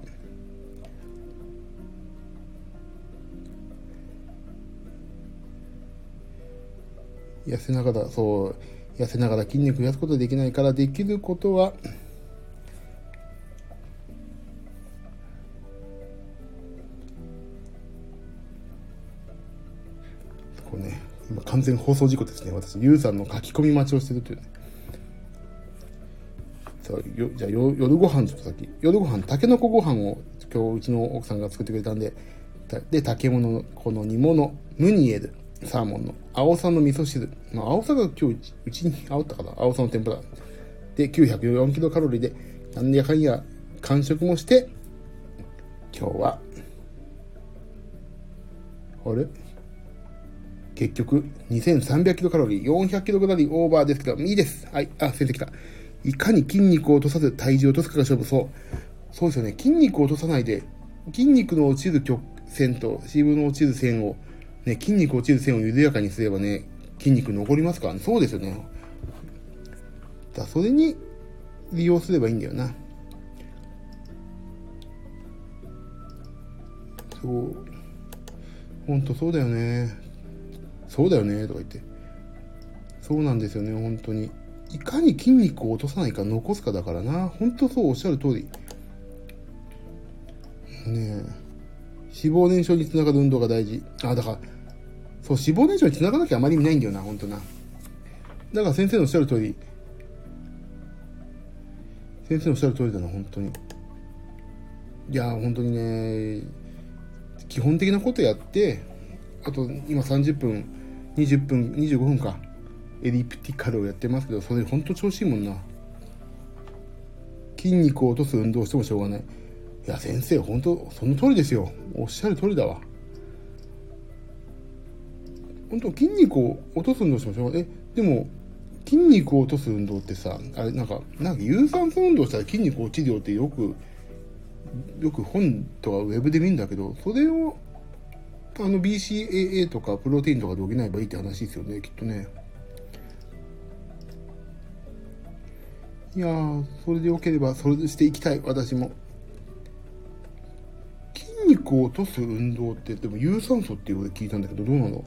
痩せながら、そう、痩せながら筋肉増やすことできないから、できることは、こうね、今完全放送事故ですね。私、ユウさんの書き込み待ちをしてるというね。さあよじゃあ夜ご飯ちょっと先。夜ご飯、たけのこご飯を今日うちの奥さんが作ってくれたんで、で、竹物のこの煮物、ムニエル。サーモンの青さの味噌汁。まあ、青さが今日うちにあおったかな青さの天ぷら。で、904キロカロリーで、なんやかんや完食もして、今日は、あれ？結局、2300キロカロリー、400キロカロリーオーバーですけど、いいです。はい、あ、先生来た。いかに筋肉を落とさず体重を落とすかが勝負。そう。そうですよね。筋肉を落とさないで、筋肉の落ちる曲線と脂肪の落ちる線を、ね、筋肉落ちる線を緩やかにすればね、筋肉残りますからね。そうですよね。だそれに利用すればいいんだよな。そう。ほんとそうだよね。そうだよね。とか言って。そうなんですよね。本当に。いかに筋肉を落とさないか残すかだからな。本当そうおっしゃる通り。ねえ。脂肪燃焼につながる運動が大事。あ、だから、そう、脂肪燃焼につながなきゃあまり意味ないんだよな、本当な。だから先生のおっしゃる通り、先生のおっしゃる通りだな、本当に。いや、本当にね、基本的なことやって、あと今30分、20分、25分か、エリプティカルをやってますけど、それ本当調子いいもんな。筋肉を落とす運動してもしょうがない。いや、先生、本当その通りですよ。おっしゃる通りだわ。本当筋肉を落とす運動してもしょう。え、でも、筋肉を落とす運動ってさ、あれ、なんか、なんか有酸素運動したら筋肉落ちるよってよく、よく本とかウェブで見るんだけど、それを、あの BCAA とかプロテインとかで補えばいいって話ですよね、きっとね。いや、それでよければ、それでしていきたい、私も。筋肉を落とす運動ってでも有酸素っていうことで聞いたんだけどどうなの？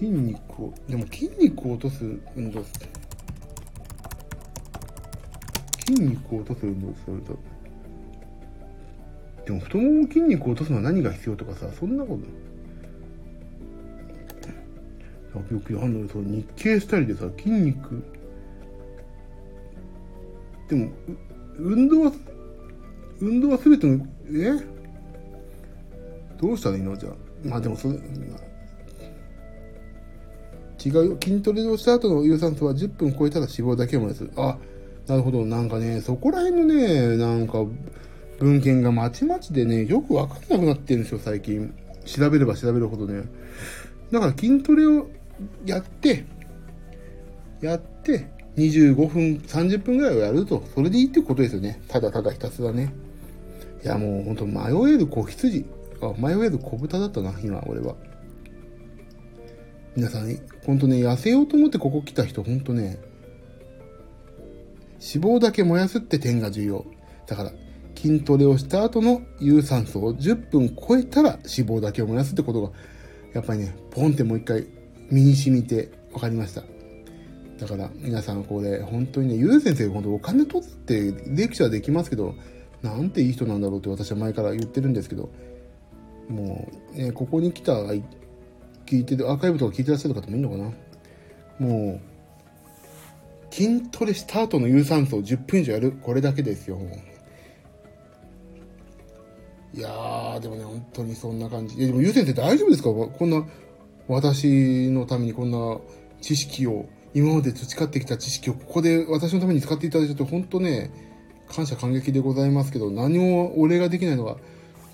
筋肉をでも筋肉を落とす運動筋肉を落とす運動するとでも太もも筋肉を落とすのは何が必要とかさそんなことよくあんのその日経スタイルでさ筋肉。でも運動は運動は全てのえ？どうしたらいいの？じゃあ。まあでもそれ、まあ、違うよ。筋トレをした後の有酸素は10分超えたら脂肪だけを燃やす。あ、なるほど。なんかね、そこら辺のね、なんか、文献がまちまちでね、よくわかんなくなってるんですよ、最近。調べれば調べるほどね。だから筋トレをやって、やって、25分、30分ぐらいをやると、それでいいってことですよね。ただただひたすらね。いや、もうほんと迷える子羊。あ、迷える小豚だったな、今、俺は。皆さん、ほんとね、痩せようと思ってここ来た人、ほんとね、脂肪だけ燃やすって点が重要。だから、筋トレをした後の有酸素を10分超えたら脂肪だけを燃やすってことが、やっぱりね、ポンってもう一回身に染みて分かりました。だから皆さんこれ本当にね、ゆう先生本当お金取ってレクチャーできますけど、なんていい人なんだろうって私は前から言ってるんですけど、もう、ね、ここに来た、聞いてる、アーカイブとか聞いてらっしゃる方もいるのかな？もう、筋トレした後の有酸素を10分以上やる。これだけですよ、いやー、でもね、本当にそんな感じ。いやでも、ゆう先生大丈夫ですか？こんな、私のためにこんな知識を、今まで培ってきた知識をここで私のために使っていただいてて、本当ね、感謝感激でございますけど、何もお礼ができないのが、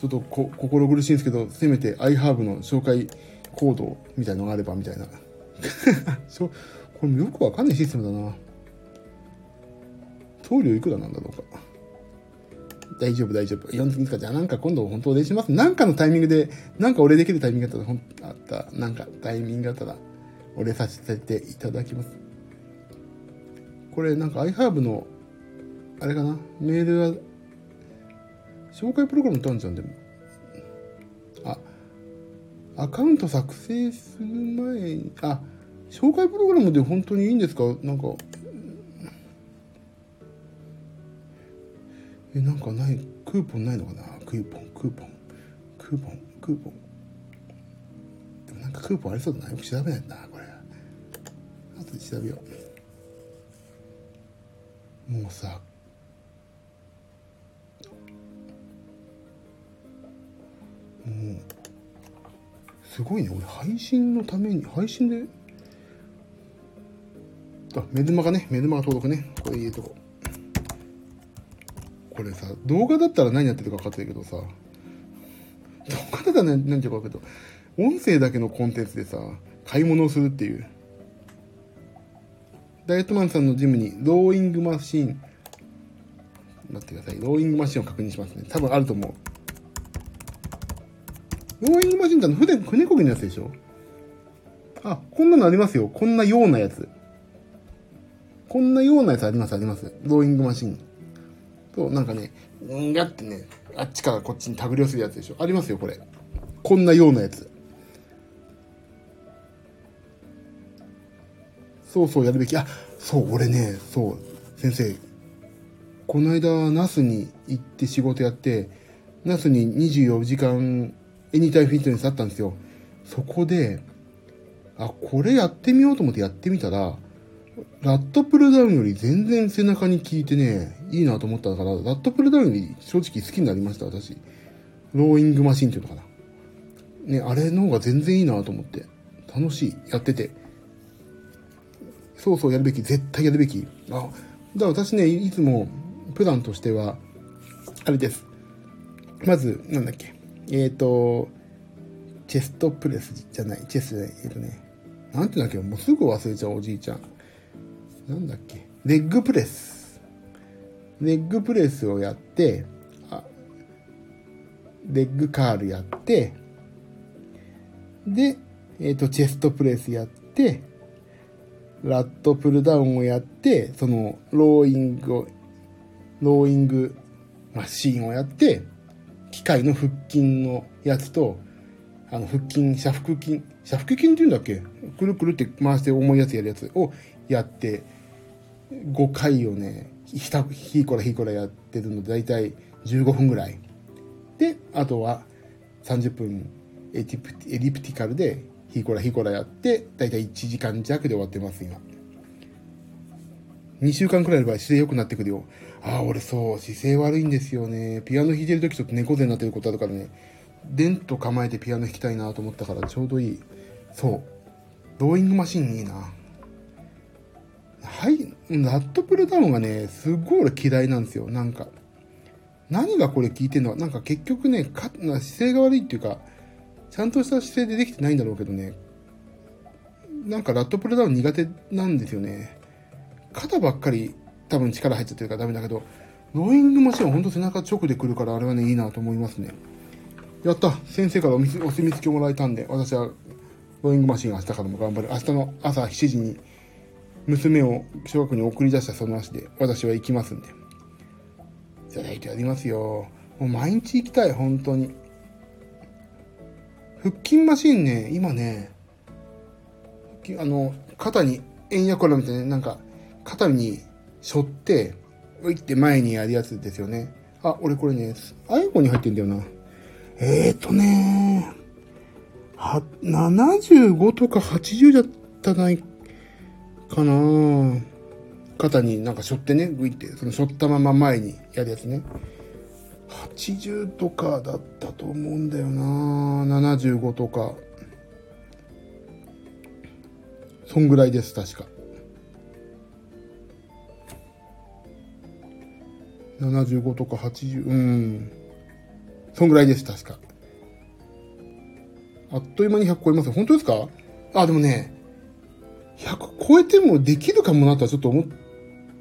ちょっとこ心苦しいんですけど、せめて iHerb の紹介コードみたいのがあればみたいな。これもよくわかんないシステムだな。送料いくらなんだろうか。大丈夫、大丈夫。4月か。じゃあなんか今度本当お礼します。なんかのタイミングで、なんかお礼できるタイミングだったら、あった、なんかタイミングだったら、お礼させていただきます。これなんか iHerb の、あれかなメールは紹介プログラムってあるじゃん、でも。アカウント作成する前に、あ、紹介プログラムで本当にいいんですか？なんか、え、なんかない、クーポンないのかな？クーポン、クーポン、クーポン、クーポン。でもなんかクーポンありそうだな。よく調べないんだな、これ。後で調べよう。もうさ、もうすごいね俺配信のために配信で？あメルマがねメルマが登録ねこれ入れとここれさ動画だったら何やってるか分かってるけどさ動画だったら何ていうか分かるけど音声だけのコンテンツでさ買い物をするっていう。ダイエットマンさんのジムにローイングマシン、待ってください。ローイングマシンを確認しますね。多分あると思う。ローイングマシンってあの船、船こぎのやつでしょあ、こんなのありますよ。こんなようなやつ。こんなようなやつあります、あります。ローイングマシン。そう、なんかね、うんがってね、あっちからこっちに手繰り寄せるやつでしょ。ありますよ、これ。こんなようなやつ。そうそうやるべき。あ、そう、俺ね、そう、先生。この間、ナスに行って仕事やって、ナスに24時間エニタイムフィットネスあったんですよ。そこで、あ、これやってみようと思ってやってみたら、ラットプルダウンより全然背中に効いてね、いいなと思ったから、ラットプルダウンより正直好きになりました、私。ローイングマシンっていうのかな。ね、あれの方が全然いいなと思って。楽しい。やってて。そうそうやるべき。絶対やるべき。あ、だから私ね、いつもプランとしては、あれです。まず、なんだっけ。えっ、ー、と、チェストプレスじゃない、チェスじゃない、えっ、ー、とね、なんていうんだっけ、もうすぐ忘れちゃうおじいちゃん。なんだっけ、レッグプレス。レッグプレスをやって、あレッグカールやって、で、えっ、ー、と、チェストプレスやって、ラットプルダウンをやって、その、ローイングを、ローイングマシーンをやって、機械の腹筋のやつと、あの、腹筋、斜腹筋、斜腹筋って言うんだっけ？くるくるって回して重いやつやるやつをやって、5回をね、ひた、ひいこらひいこらやってるので、だいたい15分ぐらい。で、あとは30分エリプエリプティカルでひいこらひいこらやって、だいたい1時間弱で終わってます、今。2週間くらいの場合姿勢良くなってくるよ。ああ、俺そう、姿勢悪いんですよね。ピアノ弾いてる時ちょっと猫背になってることあるからね。でんと構えてピアノ弾きたいなと思ったからちょうどいい。そう。ローイングマシンいいな。はい、ラットプルダウンがね、すっごい俺嫌いなんですよ。なんか。何がこれ聞いてんのなんか結局ね、か姿勢が悪いっていうか、ちゃんとした姿勢でできてないんだろうけどね。なんかラットプルダウン苦手なんですよね。肩ばっかり多分力入っちゃってるからダメだけど、ローイングマシンはほんと背中直で来るからあれはね、いいなと思いますね。やった先生からお墨付きをもらえたんで、私はローイングマシン明日からも頑張る。明日の朝7時に娘を小学校に送り出したその足で私は行きますんで。じゃないとやりますよ。もう毎日行きたい、本当に。腹筋マシンね、今ね、あの、肩に、円やこらみたいな、なんか、肩に背負って、ういって前にやるやつですよね。あ、俺これね、iPhone に入ってんだよな。えーとね、は、75とか80だったないかな肩になんか背負ってね、グイって、その背負ったまま前にやるやつね。80とかだったと思うんだよな75とか。そんぐらいです、確か。75とか80、うん。そんぐらいです、確か。あっという間に100超えます。本当ですか？あ、でもね、100超えてもできるかもなとはちょっと思っ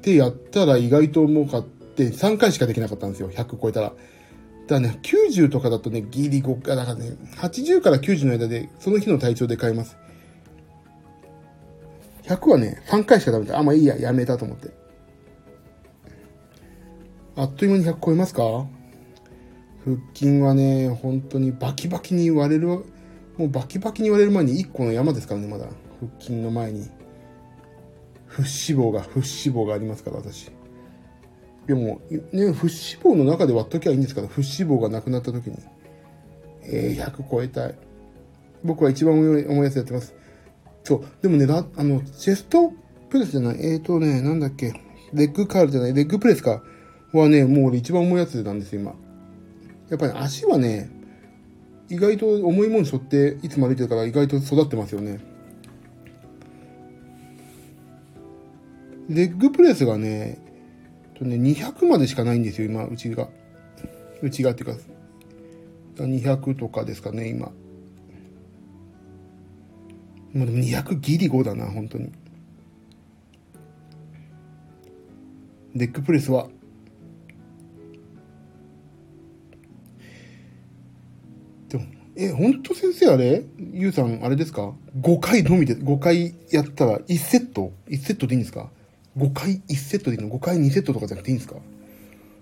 てやったら意外と重かって3回しかできなかったんですよ。100超えたら。だね、90とかだとね、ギリ5回、だからね、80から90の間で、その日の体調で変えます。100はね、3回しかダメだ。あ、まあいいや、やめたと思って。あっという間に100超えますか？腹筋はね、本当にバキバキに割れる、もうバキバキに割れる前に1個の山ですからね、まだ。腹筋の前に。不脂肪が、不脂肪がありますから、私。でも、ね、不脂肪の中で割っときゃいいんですから、不脂肪がなくなった時に。えー、100超えたい。僕は一番重いやつやってます。そう。でもね、あの、チェストプレスじゃない、えーとね、なんだっけ、レッグカールじゃない、レッグプレスか。はね、もう俺一番重いやつなんですよ、今。やっぱり足はね、意外と重いもの背負っていつも歩いてるから意外と育ってますよね。レッグプレスがね、とね、200までしかないんですよ、今、うちが。うちがっていうか、200とかですかね、今。もうでも200ギリ5だな、本当に。デックプレスは、でも、え、本当先生あれ？ゆうさん、あれですか ?5 回のみで、5回やったら1セット ?1 セットでいいんですか ?5 回1セットでいいの ?5 回2セットとかじゃなくていいんですか？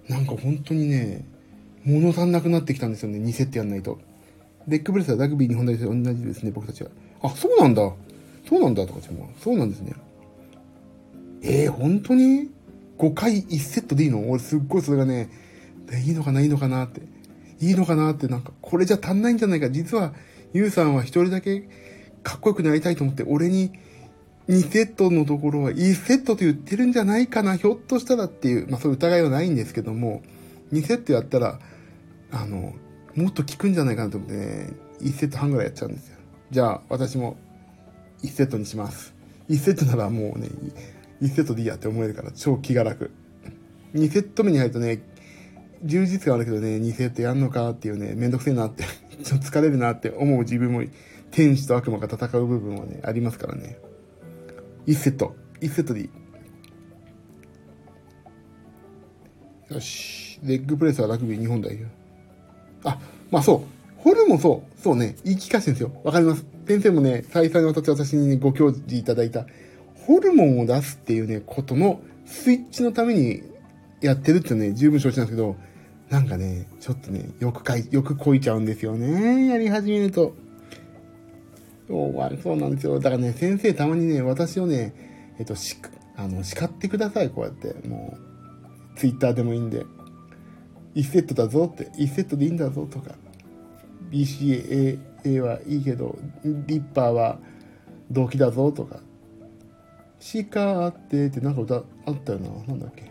なんか本当にね、物足んなくなってきたんですよね、2セットやんないと。デックブレスはラグビー日本代表と同じですね、僕たちは。あ、そうなんだ。そうなんだとかっても、そうなんですね。えー、本当に ?5 回1セットでいいの？俺すっごいそれがね、いいのかないいのかなって。いいのかなって、なんか、これじゃ足んないんじゃないか。実は、ゆうさんは一人だけかっこよくなりたいと思って、俺に2セットのところは1セットと言ってるんじゃないかな、ひょっとしたらっていう、まあそういう疑いはないんですけども、2セットやったら、あの、もっと効くんじゃないかなと思ってね、1セット半ぐらいやっちゃうんですよ。じゃあ、私も1セットにします。1セットならもうね、1セットでいいやって思えるから超気が楽。2セット目に入るとね、充実感あるけどね、2セットやんのかっていうね、めんどくせえなって ちょっと疲れるなって思う自分も、天使と悪魔が戦う部分はね、ありますからね。1セット。1セットでいい。よし。レッグプレスはラグビー日本代表。あ、まあそう。ホルもそう。そうね。言い聞かせてんですよ。わかります。先生もね、再三にわたって私に、ね、ご教示いただいた、ホルモンを出すっていうね、ことのスイッチのためにやってるってね、十分承知なんですけど、なんかね、ちょっとね、よくかい、よくこいちゃうんですよね。やり始めると。そうそうなんですよ。だからね、先生たまにね、私をね、えっと、し、あの、叱ってください、こうやって。もう、ツイッターでもいいんで。1セットだぞって、1セットでいいんだぞとか。BCA A はいいけど、リッパーは動機だぞとか。シカーってってなんか歌あったよな。なんだっけ。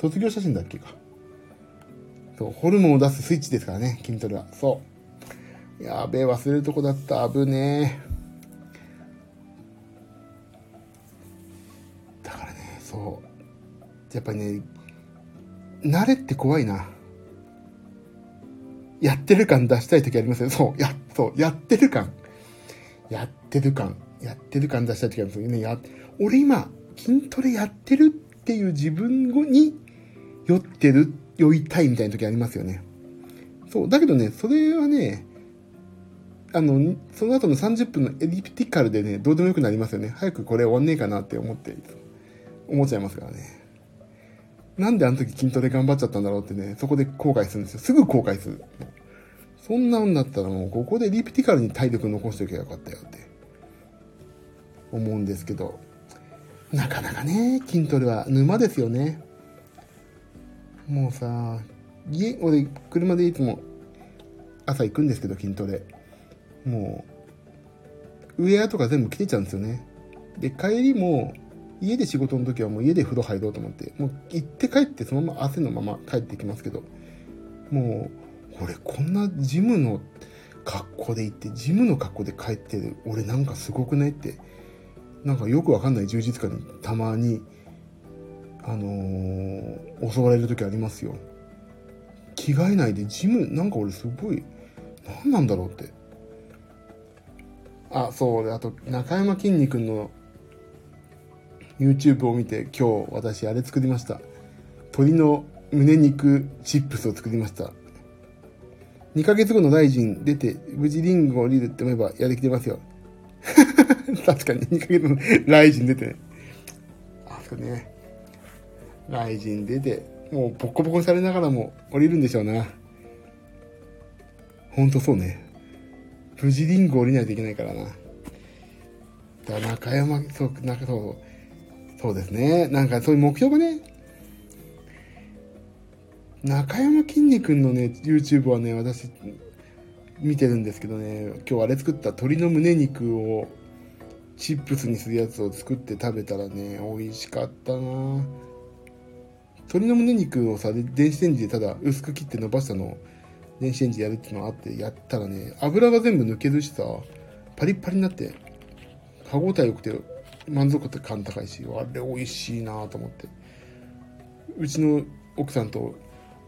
卒業写真だっけか。そう、ホルモンを出すスイッチですからね、筋トレは。そう。やべえ、忘れるとこだった。危ねえ。だからね、そう。やっぱりね、慣れって怖いな。やってる感出したい時ありますよ。そう、や、そう、やってる感。やってる感。やってる感出したい時ありますよね。や、俺今、筋トレやってるっていう自分に酔ってる酔いたいみたいな時ありますよね。そう。だけどね、それはね、あの、その後の30分のエリプティカルでね、どうでもよくなりますよね。早くこれ終わんねえかなって思って、思っちゃいますからね。なんであの時筋トレ頑張っちゃったんだろうってね、そこで後悔するんですよ。すぐ後悔する。そんなんだったらもうここでリプティカルに体力残しておけばよかったよって思うんですけど、なかなかね、筋トレは沼ですよね。もうさ、家、俺、車でいつも朝行くんですけど、筋トレ。もう、ウェアとか全部着てちゃうんですよね。で、帰りも、家で仕事の時はもう家で風呂入ろうと思って、もう行って帰ってそのまま汗のまま帰ってきますけど、もう、俺こんなジムの格好で行って、ジムの格好で帰ってる、俺なんかすごくないって、なんかよくわかんない充実感にたまにあのー、襲われる時ありますよ。着替えないでジム、なんか俺すごい、何なんだろうって。あ、そう、あと、中山きんに君の YouTube を見て今日私あれ作りました。鶏の胸肉チップスを作りました。2ヶ月後のライジン出て、無事リングを降りるって思えばやりきてますよ。確かに2ヶ月のライジン出て。あ、そこね。ライジン出て、もうボコボコされながらも降りるんでしょうな。ほんとそうね。無事リング降りないといけないからな。だから中山、そう、なんかそう、そうですね。なんかそういう目標がね、中山きんに君のね、YouTube はね、私、見てるんですけどね、今日あれ作った鶏の胸肉をチップスにするやつを作って食べたらね、美味しかったな鶏の胸肉をさ、電子レンジでただ薄く切って伸ばしたのを電子レンジでやるっていうのがあって、やったらね、油が全部抜けるしさ、パリッパリになって、歯応え良くて満足感高いし、あれ美味しいなと思って。うちの奥さんと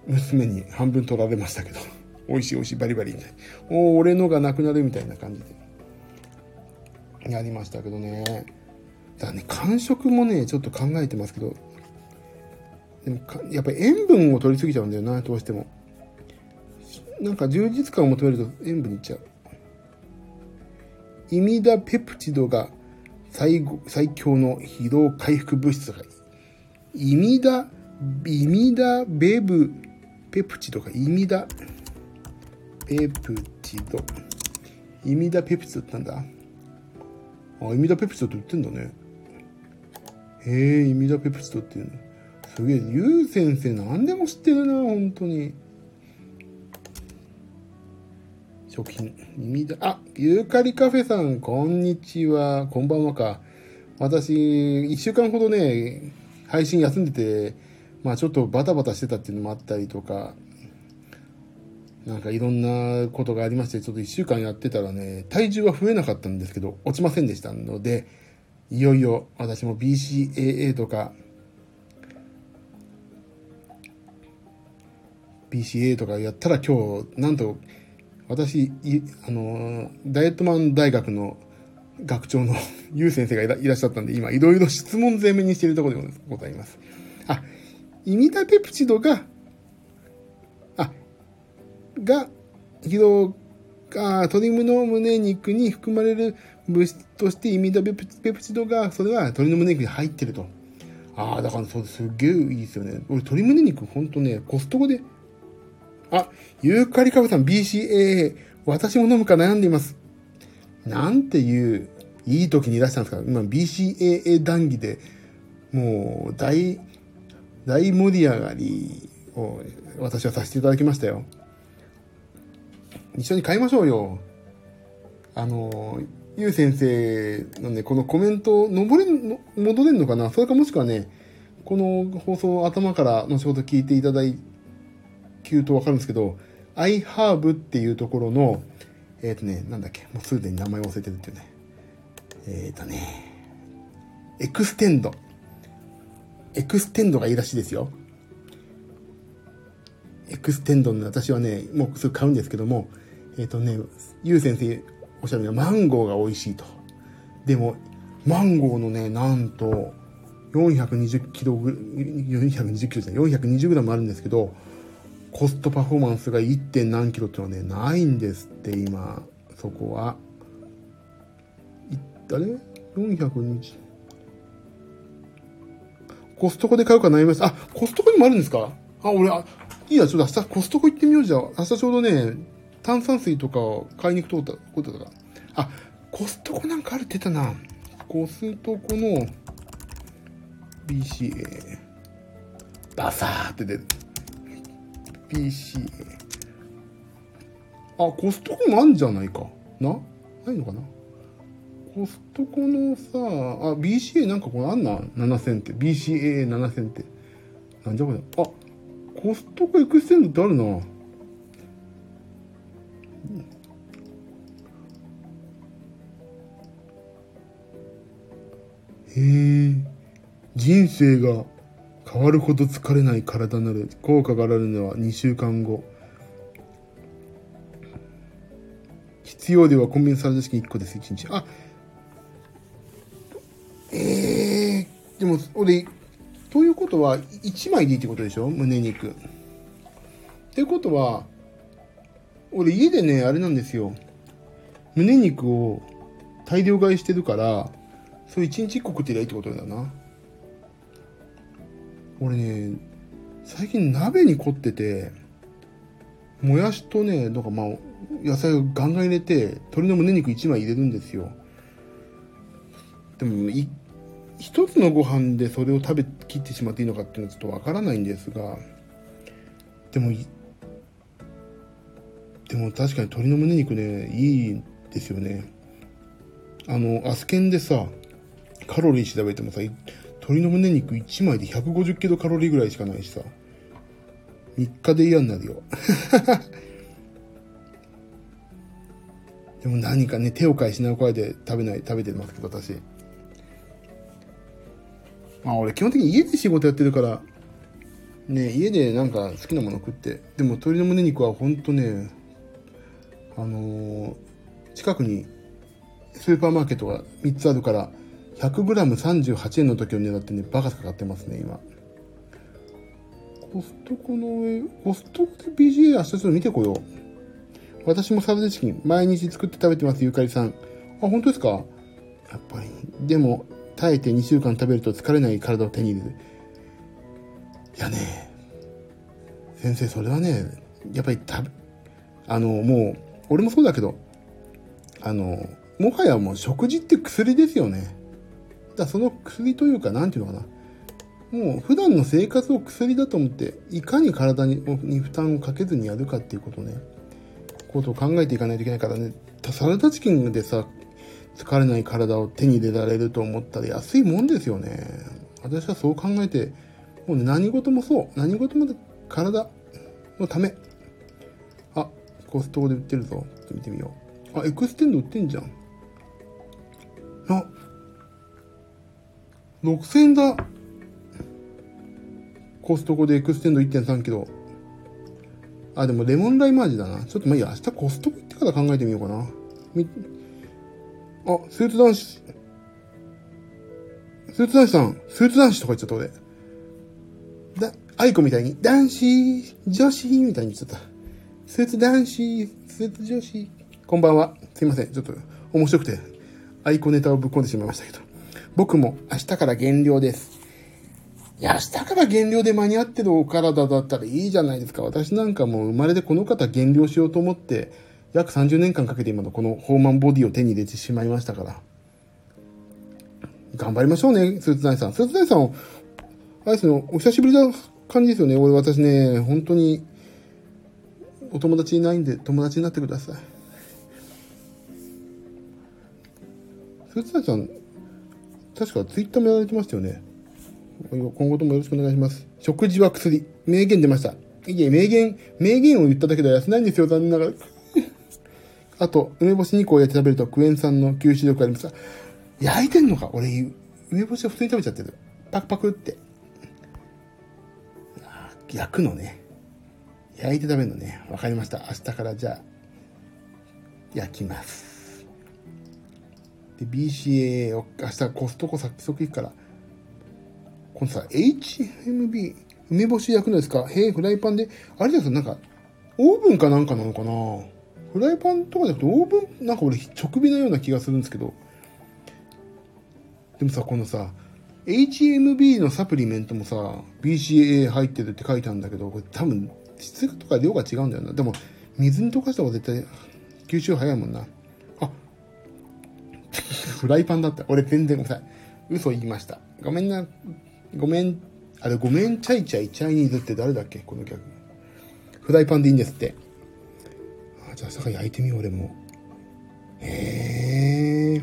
娘に半分取られましたけど、美味しい美味しいバリバリみたいな。お俺のがなくなるみたいな感じで。やりましたけどね。だね、間食もね、ちょっと考えてますけど、でもやっぱり塩分を取りすぎちゃうんだよな、どうしても。なんか充実感を求めると塩分いっちゃう。イミダペプチドが最後最強の疲労回復物質がイミダ、イミダベブペプチドがイミダペプチド。イミダペプチドってなんだ？あ、イミダペプチドって言ってんだね。へえ、イミダペプチドっていうの。すげえ、ゆう先生何でも知ってるな、本当に。食品、耳だ、あ、ユーカリカフェさん、こんにちは、こんばんはか。私、一週間ほどね、配信休んでて、まあちょっとバタバタしてたっていうのもあったりとか、なんかいろんなことがありまして、ちょっと一週間やってたらね、体重は増えなかったんですけど、落ちませんでしたので、いよいよ私も BCAA とか、BCA とかやったら今日、なんと、私、あの、ダイエットマン大学の学長の ゆう先生がいらっしゃったんで、今、いろいろ質問攻めにしているところでございます。あ、イミダペプチドが、あ、が、疲労、あ鶏の胸肉に含まれる物質としてイミダペプチドが、それは鶏の胸肉に入ってると。ああ、だからそうすっげえいいですよね。俺、鶏胸肉ほんとね、コストコであ、ユーカリカブさん BCAA、私も飲むか悩んでいます。なんていう、いい時にいらっしゃるんですか今 BCAA 談義で、もう、大、大盛り上がりを私はさせていただきましたよ。一緒に買いましょうよ。あの、ゆう先生のね、このコメント、登れん、戻れんのかなそれかもしくはね、この放送頭から後ほど聞いていただいて聞うとわかるんですけど、iHerb っていうところの、えっ、ー、とね、なんだっけ、もうすでに名前忘れてるっていうね。えっ、ー、とね、エクステンド。エクステンドがいいらしいですよ。エクステンドの私はね、もうすぐ買うんですけども、えっ、ー、とね、ゆう先生おっしゃるようにマンゴーが美味しいと。でも、マンゴーのね、なんと、420キロぐ、420キロじゃない、420グラムあるんですけど、コストパフォーマンスが 1. 点何キロっていうのはね、ないんですって、今、そこは。いったね ?400 コストコで買うか悩みます。あ、コストコにもあるんですか？あ、俺、あ、いいや、ちょっと明日コストコ行ってみようじゃ。明日ちょうどね、炭酸水とかを買いに行くとことだから。あ、コストコなんかあるって言ったな。コストコの BCA。バサーって出る。PCA。あ、コストコもあんじゃないか。なないのかなコストコのさ、あ、BCA なんかこれあんな ?7000 って。BCA7000 って。なんじゃこれ。あ、コストコエクステンドってあるな。へえ、人生が変わるほど疲れない体なる効果があるのは2週間後。必要ではコンビニサラダチキン1個です1日。あえー、でも俺ということは1枚でいいってことでしょ？胸肉。ってことは俺家でねあれなんですよ。胸肉を大量買いしてるからそれ1日1個食ってりゃいいってことだな。俺ね、最近鍋に凝ってて、もやしとね、なんかまあ、野菜をガンガン入れて、鶏の胸肉1枚入れるんですよ。でも、一つのご飯でそれを食べきってしまっていいのかっていうのはちょっとわからないんですが、でも、でも確かに鶏の胸肉ね、いいですよね。あの、アスケンでさ、カロリー調べてもさ、鶏の胸肉1枚で150キロカロリーぐらいしかないしさ。3日で嫌になるよ。でも何かね、手を変え品を変えて食べない、食べてますけど、私。まあ俺基本的に家で仕事やってるから、ね、家でなんか好きなもの食って。でも鶏の胸肉はほんとね、あのー、近くにスーパーマーケットが3つあるから、100g38 円の時を狙ってね、バカかかってますね、今。コストコの上、コストコで BGA 明日ちょっと見てこよう。私もサラダチキン、毎日作って食べてます、ゆかりさん。あ、本当ですか？やっぱり。でも、耐えて2週間食べると疲れない体を手に入れる。いやね、先生、それはね、やっぱり食べ、あの、もう、俺もそうだけど、あの、もはやもう食事って薬ですよね。だその薬というか、なんていうのかな。もう普段の生活を薬だと思って、いかに体に負担をかけずにやるかっていうことね、ことを考えていかないといけないからね、サラダチキンでさ、疲れない体を手に入れられると思ったら安いもんですよね。私はそう考えて、もう、何事もそう。何事も体のため。あ、コストコで売ってるぞ。ちょっと見てみよう。あ、エクステンド売ってんじゃん。あ、6000だ。コストコでエクステンド1.3キロ。あ、でもレモンライム味だな。ちょっとまあいいや、明日コストコ行ってから考えてみようかな。み、あ、スーツ男子。スーツ男子さん、スーツ男子とか言っちゃった俺。だ、アイコみたいに、男子、女子みたいに言っちゃった。スーツ男子、スーツ女子。こんばんは。すいません。ちょっと面白くて、アイコネタをぶっ込んでしまいましたけど。僕も明日から減量です。いや、明日から減量で間に合ってるお体だったらいいじゃないですか。私なんかもう生まれてこの方減量しようと思って、約30年間かけて今のこのホーマンボディを手に入れてしまいましたから。頑張りましょうね、スーツナイさん。スーツナイさん、あれですね、お久しぶりな感じですよね。俺、私ね、本当に、お友達いないんで、友達になってください。スーツナイさん、確かツイッターもやられてましたよね。今後ともよろしくお願いします。食事は薬。名言出ました。いえ、名言、名言を言っただけでは痩せないんですよ、残念ながら。あと、梅干し2個を焼いて食べるとクエン酸の吸収力あります。焼いてんのか？俺、梅干しを普通に食べちゃってる。パクパクって。焼くのね。焼いて食べるのね。わかりました。明日からじゃあ、焼きます。で、BCA を明日コストコ早速行くから、このさ、HMB、梅干し焼くのですか？へえ、フライパンで、あれですなんか、オーブンかなんかなのかな？フライパンとかじゃなくてオーブン、なんか俺直火なような気がするんですけど。でもさ、このさ、HMB のサプリメントもさ、BCAA 入ってるって書いてあるんだけど、これ多分質とか量が違うんだよな。でも、水に溶かした方が絶対吸収早いもんな。フライパンだった。俺全然ごめんなさい。嘘言いました。ごめんな。ごめん、あれ、ごめんちゃいちゃいチャイニーズって誰だっけ？この客。フライパンでいいんですって。あ、じゃあ朝か焼いてみよう、俺も。へえ。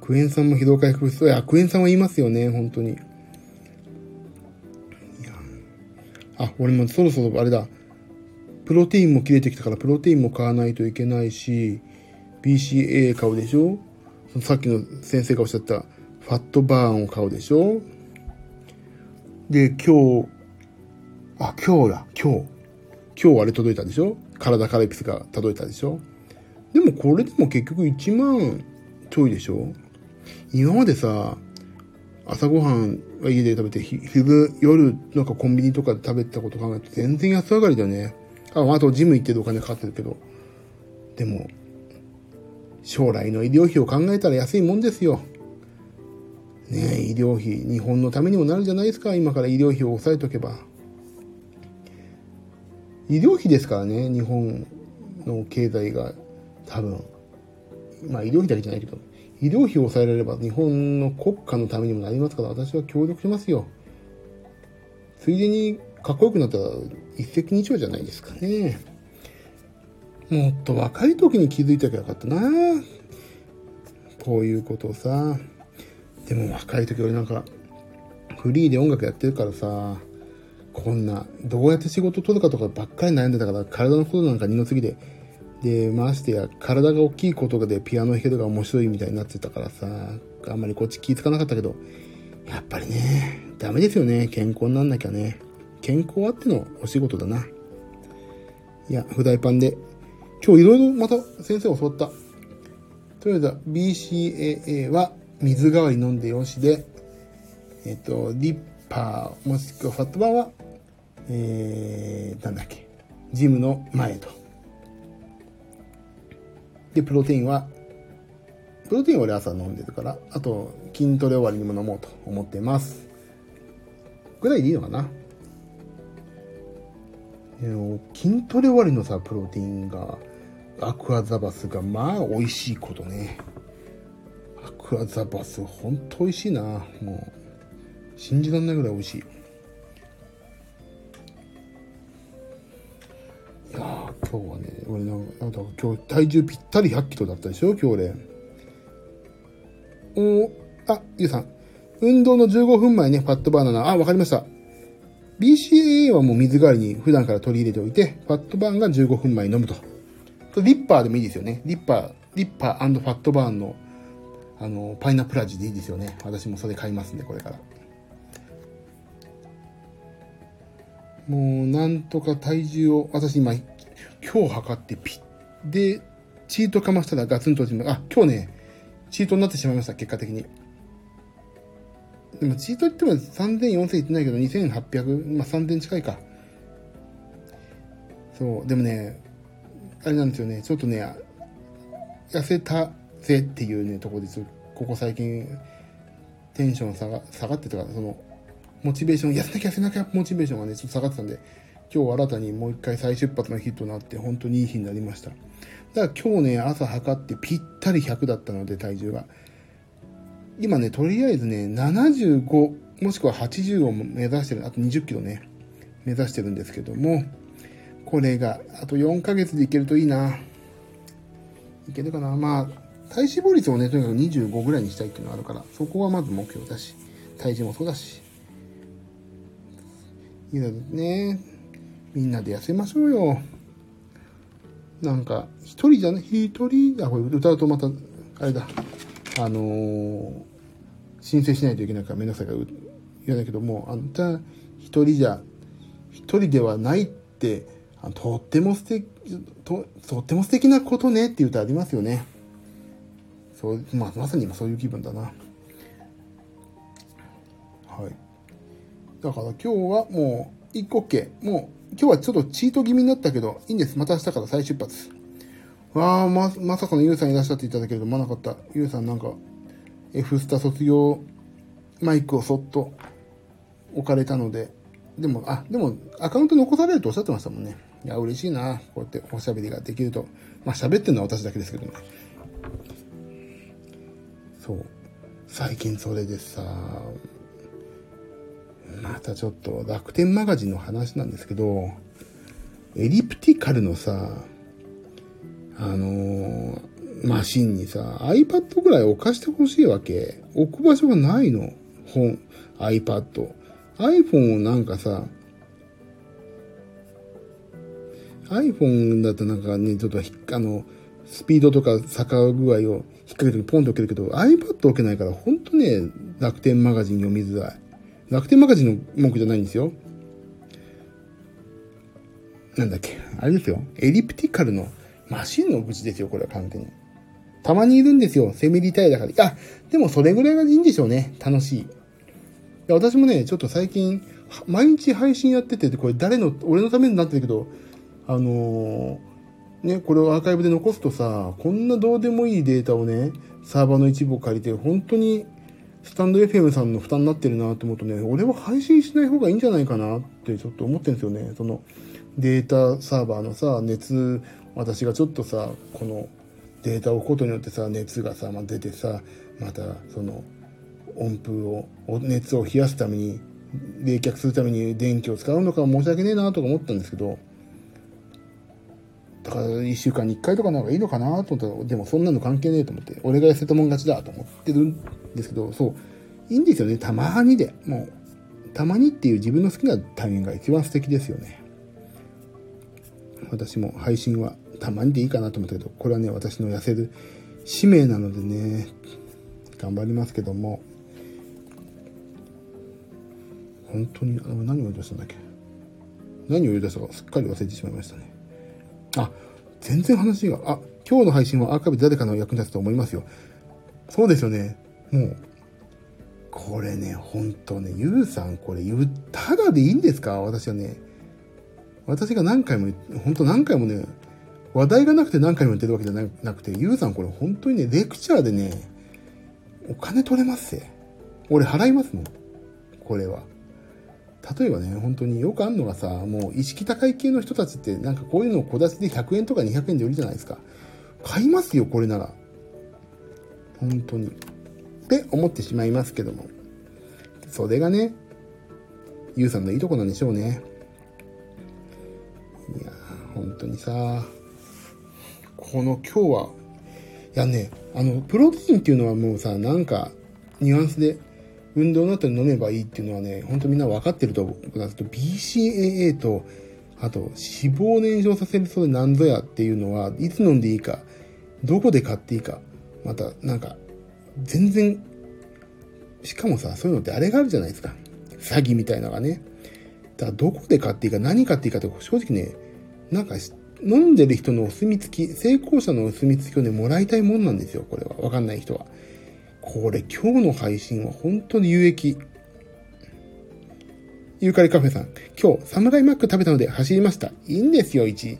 クエン酸も疲労回復そうや、クエン酸は言いますよね、本当に。あ、俺もそろそろあれだ。プロテインも切れてきたからプロテインも買わないといけないし、BCA 買うでしょ？さっきの先生がおっしゃったファットバーンを買うでしょ？で、今日、あ、今日だ、今日。今日あれ届いたでしょ？体カレピスが届いたでしょ？でもこれでも結局1万ちょいでしょ？今までさ、朝ごはんは家で食べて、昼、夜、なんかコンビニとかで食べたこと考えて全然安上がりだよね。あ、あとジム行ってるお金かかってるけど。でも、将来の医療費を考えたら安いもんですよ。ね医療費、日本のためにもなるじゃないですか。今から医療費を抑えとけば。医療費ですからね、日本の経済が多分。まあ医療費だけじゃないけど、医療費を抑えられれば日本の国家のためにもなりますから私は協力しますよ。ついでにかっこよくなったら一石二鳥じゃないですかね。もっと若い時に気づいておけばよかったなこういうことをさ。でも若い時俺なんか、フリーで音楽やってるからさ、こんな、どうやって仕事取るかとかばっかり悩んでたから、体のことなんか二の次で、で、ましてや、体が大きいことでピアノ弾けるが面白いみたいになってたからさ、あんまりこっち気ぃつかなかったけど、やっぱりね、ダメですよね。健康になんなきゃね。健康あってのお仕事だな。いや、フライパンで。今日いろいろまた先生教わった。とりあえずは BCAA は水代わり飲んでよしで、えっ、と、リッパーもしくはファットバーは、えー、なんだっけ、ジムの前と。で、プロテインは、プロテインは俺朝飲んでるから、あと筋トレ終わりにも飲もうと思ってます。ぐらいでいいのかな。筋トレ終わりのさ、プロテインが、アクアザバスが、まあ美味しいことね。アクアザバス、ほんと美味しいな。もう、信じらんないぐらい美味しい。いや今日はね、俺なんか、今日体重ぴったり100キロだったでしょ？今日俺。おあ、ゆうさん。運動の15分前ね、ファットバーナナ。あ、わかりました。BCAA はもう水代わりに普段から取り入れておいて、ファットバーンが15分前に飲むと。リッパーでもいいですよね。リッパー、リッパーファットバーンの、あの、パイナップル味でいいですよね。私もそれ買いますんで、これから。もう、なんとか体重を、私今、今日測ってピッ、で、チートかましたらガツンと落ちまあ、今日ね、チートになってしまいました、結果的に。でもチートっても3000、4000いってないけど、2800、まあ3000近いか。そう、でもね、あれなんですよね、ちょっとね、痩せたぜっていうね、ところで、ここ最近、テンション下が下がってたから、その、モチベーション、痩せなきゃ痩せなきゃモチベーションがね、ちょっと下がってたんで、今日新たにもう一回再出発の日となって、本当にいい日になりました。だから今日ね、朝測ってぴったり100だったので、体重が。今ね、とりあえずね、75、もしくは80を目指してる、あと20キロね、目指してるんですけども、これが、あと4ヶ月でいけるといいな。いけるかなまあ、体脂肪率をね、とにかく25ぐらいにしたいっていうのがあるから、そこはまず目標だし、体重もそうだし。いいだね。みんなで痩せましょうよ。なんか、一人じゃね、一人、あ、これ歌うとまた、あれだ。あのー、申請しないといけないからめんどくさいから言わないけども、あんた一人じゃ、一人ではないって、とっても素敵と、とっても素敵なことねっていう歌ありますよね。そう、まあ、まさに今そういう気分だな。はい。だから今日はもう、一個 OK。もう、今日はちょっとチート気味になったけど、いいんです。また明日から再出発。わあ、ま、まさかのゆうさんいらっしゃっていただけると思わなかった。ゆうさんなんか、F スタ卒業マイクをそっと置かれたので、でも、あ、でも、アカウント残されるとおっしゃってましたもんね。いや、嬉しいな。こうやっておしゃべりができると。まあ、喋ってるのは私だけですけどね。そう。最近それでさ、またちょっと楽天マガジンの話なんですけど、エリプティカルのさ、あのー、マシンにさ、iPad ぐらい置かしてほしいわけ。置く場所がないの。本、iPad。iPhone をなんかさ、iPhone だとなんかね、ちょっとあの、スピードとか坂具合を引っ掛けてポンと置けるけど、iPad 置けないから、ほんとね、楽天マガジン読みづらい。楽天マガジンの文句じゃないんですよ。なんだっけ、あれですよ。エリプティカルのマシンの愚痴ですよ、これは完全に。たまにいるんですよ、セミリタイだから。あ、でもそれぐらいがいいんでしょうね。楽しい。私もね、ちょっと最近、毎日配信やってて、これ誰の、俺のためになってるけど、あの、ね、これをアーカイブで残すとさ、こんなどうでもいいデータをね、サーバーの一部を借りて、本当にスタンド FM さんの負担になってるなと思うとね、俺は配信しない方がいいんじゃないかなってちょっと思ってるんですよね。そのデータサーバーのさ、熱私がちょっとさこのデータを置くことによってさ熱がさ、まあ、出てさまたその温風を熱を冷やすために冷却するために電気を使うのか申し訳ねえなとか思ったんですけどだから1週間に1回とかなんかいいのかなと思ったらでもそんなの関係ねえと思って俺が痩せたもん勝ちだと思ってるんですけどそういいんですよね。たまにでもうたまにっていう自分の好きなタイミングが一番素敵ですよね。私も配信はたまにでいいかなと思ったけど、これはね、私の痩せる使命なのでね、頑張りますけども、本当に、あの、何を言い出したんだっけ。何を言い出したかすっかり忘れてしまいましたね。あ、全然話が、あ、今日の配信はアーカイブ誰かの役に立つと思いますよ。そうですよね。もう、これね、ほんとね、ゆうさん、これ言う、ただでいいんですか？私はね、私が何回も、ほんと何回もね、話題がなくて何回も言ってるわけじゃなくて、ゆうさんこれ本当にね、レクチャーでね、お金取れますぜ。俺払いますもん。これは。例えばね、本当によくあんのがさ、もう意識高い系の人たちってなんかこういうのを小出しで100円とか200円で売るじゃないですか。買いますよ、これなら。本当に。って思ってしまいますけども。それがね、ゆうさんのいいとこなんでしょうね。いや本当にさ、この今日は、いやね、あの、プロテインっていうのはもうさ、なんか、ニュアンスで、運動の後に飲めばいいっていうのはね、ほんとみんな分かってると思うんですけど、BCAA と、あと、脂肪燃焼させるそうで何ぞやっていうのは、いつ飲んでいいか、どこで買っていいか、また、なんか、全然、しかもさ、そういうのってあれがあるじゃないですか。詐欺みたいなのがね。だからどこで買っていいか、何買っていいかって、正直ね、なんか、飲んでる人のお墨付き、成功者のお墨付きをね、もらいたいもんなんですよ、これは。わかんない人は。これ、今日の配信は本当に有益。ユーカリカフェさん、今日、サムライマック食べたので走りました。いいんですよ、1。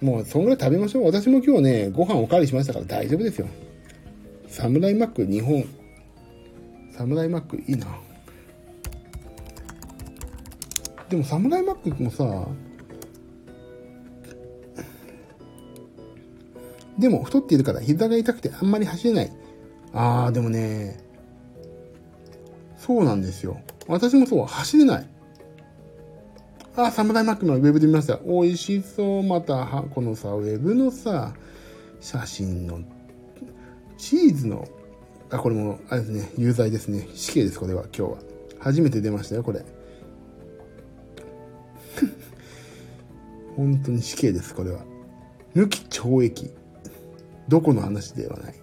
もう、そんぐらい食べましょう。私も今日ね、ご飯おかわりしましたから大丈夫ですよ。サムライマック日本。サムライマックいいな。でもサムライマックもさ、でも太っているから膝が痛くてあんまり走れない。あー、でもね、そうなんですよ。私もそう、走れない。あー、サムライマックのウェブで見ました。美味しそう。また、このさ、ウェブのさ、写真の、チーズの、あ、これも、あれですね、有罪ですね。死刑です、これは、今日は。初めて出ましたよ、これ。本当に死刑です、これは。無期懲役。どこの話ではない。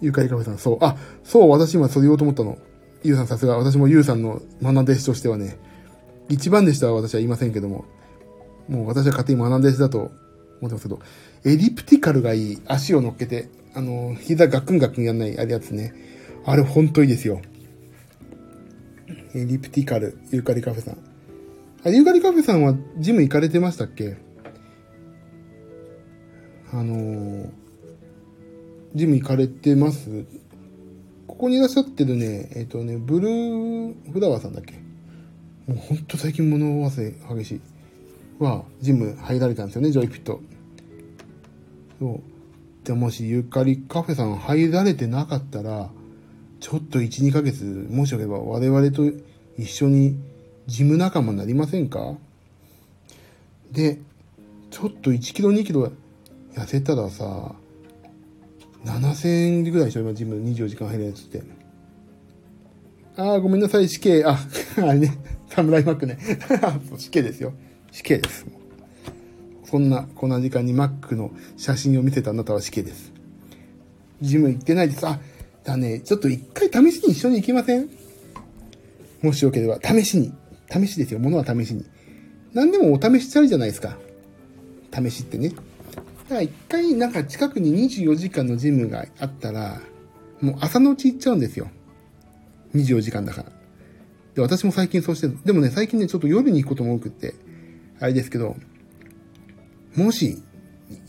ゆかりカフェさん、そう。あ、そう、私今それ言おうと思ったの。ゆうさんさすが、私もゆうさんの学ん弟子としてはね、一番でしたは私は言いませんけども、もう私は勝手に学ん弟子だと思ってますけど、エリプティカルがいい。足を乗っけて、あの、膝ガクンガクンやんない、あれやつね。あれほんといいですよ。エリプティカル、ユーカリカフェさん。あ、ユーカリカフェさんはジム行かれてましたっけ？あのー、ジム行かれてます？ここにいらっしゃってるね、えっ、ー、とね、ブルーフラワーさんだっけ？もうほんと最近物忘れ激しい。は、ジム入られたんですよね、ジョイフィット。そう。でもしゆかりカフェさん入られてなかったら、ちょっと1、2ヶ月、もしよければ我々と一緒にジム仲間になりませんか？で、ちょっと1キロ2キロ痩せたらさ、7000円ぐらいでしょ今ジム24時間入るやつって。ああ、ごめんなさい、死刑。あ、あれね、サムライマックね。死刑ですよ。死刑です。そんな、こんな時間にマックの写真を見せたあなたは死刑です。ジム行ってないです。あ、だね、ちょっと一回試しに一緒に行きません？もしよければ、試しに。試しですよ。物は試しに。何でもお試しちゃうじゃないですか。試しってね。だから一回なんか近くに24時間のジムがあったら、もう朝のうち行っちゃうんですよ。24時間だから。で、私も最近そうしてる。でもね、最近ね、ちょっと夜に行くことも多くって、あれですけど、もし、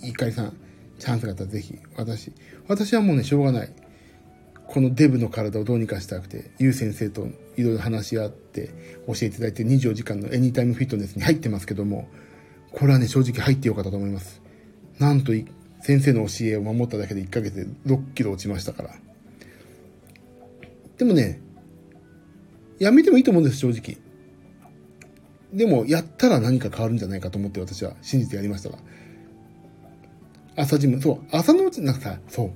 一回さん、チャンスがあったらぜひ、私、私はもうね、しょうがない。このデブの体をどうにかしたくて、ゆう先生といろいろ話し合って教えていただいて24時間のエニタイムフィットネスに入ってますけども、これはね、正直入ってよかったと思います。なんと先生の教えを守っただけで1ヶ月で6キロ落ちましたから。でもね、やめてもいいと思うんです、正直。でも、やったら何か変わるんじゃないかと思って私は信じてやりましたが。朝ジム、そう、朝のうち、なんかさ、そう、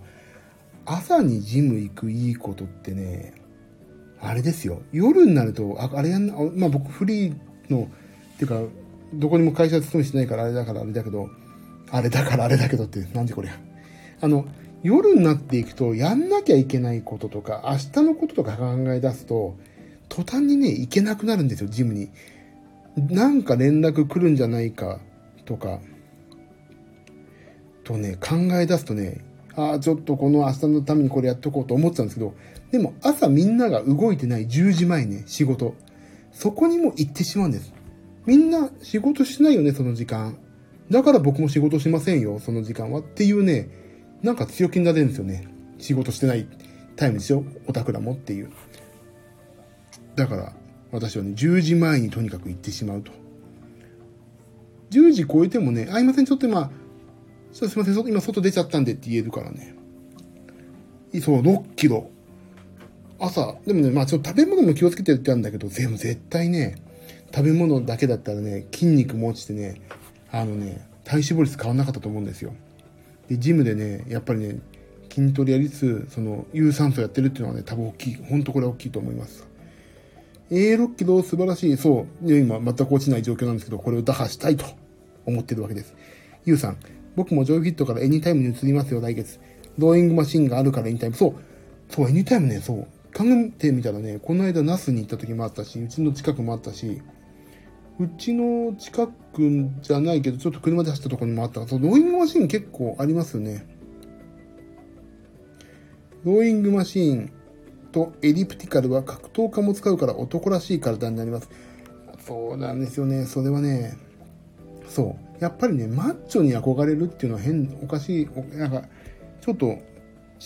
朝にジム行くいいことってね、あれですよ。夜になると、ああれやんな、まあ僕フリーの、っていうか、どこにも会社勤めしてないからあれだからあれだけど、あれだからあれだけどって、なんでこれあの、夜になっていくと、やんなきゃいけないこととか、明日のこととか考え出すと、途端にね、行けなくなるんですよ、ジムに。なんか連絡来るんじゃないかとか、とね、考え出すとね、ああ、ちょっとこの明日のためにこれやっとこうと思ってたんですけど、でも朝みんなが動いてない10時前ね、仕事。そこにも行ってしまうんです。みんな仕事しないよね、その時間。だから僕も仕事しませんよ、その時間は。っていうね、なんか強気になれるんですよね。仕事してないタイムですよ、オタクらもっていう。だから、私はね、10時前にとにかく行ってしまうと。10時超えてもね、あ、いません、ちょっと今、ちょっとすいません、今外出ちゃったんでって言えるからね。そう、6キロ。朝、でもね、まあちょっと食べ物も気をつけてるってあるんだけど、全部絶対ね、食べ物だけだったらね、筋肉も落ちてね、あのね、体脂肪率変わんなかったと思うんですよ。で、ジムでね、やっぱりね、筋トレやりつつ、その、有酸素やってるっていうのはね、多分大きい。ほんとこれ大きいと思います。えー、6キロ素晴らしい。そう。今、全く落ちない状況なんですけど、これを打破したいと思ってるわけです。ゆうさん、僕もジョイフィットからエニタイムに移りますよ、来月。ローイングマシンがあるからエニタイム。そう。そう、エニタイムね、そう。考えてみたらね、この間ナスに行った時もあったし、うちの近くもあったし、うちの近くじゃないけど、ちょっと車で走ったところにもあったそう、ローイングマシーン結構ありますよね。ローイングマシーンとエリプティカルは格闘家も使うから男らしい体になります。そうなんですよね。それはね、そう。やっぱりね、マッチョに憧れるっていうのは変、おかしい、なんか、ちょっと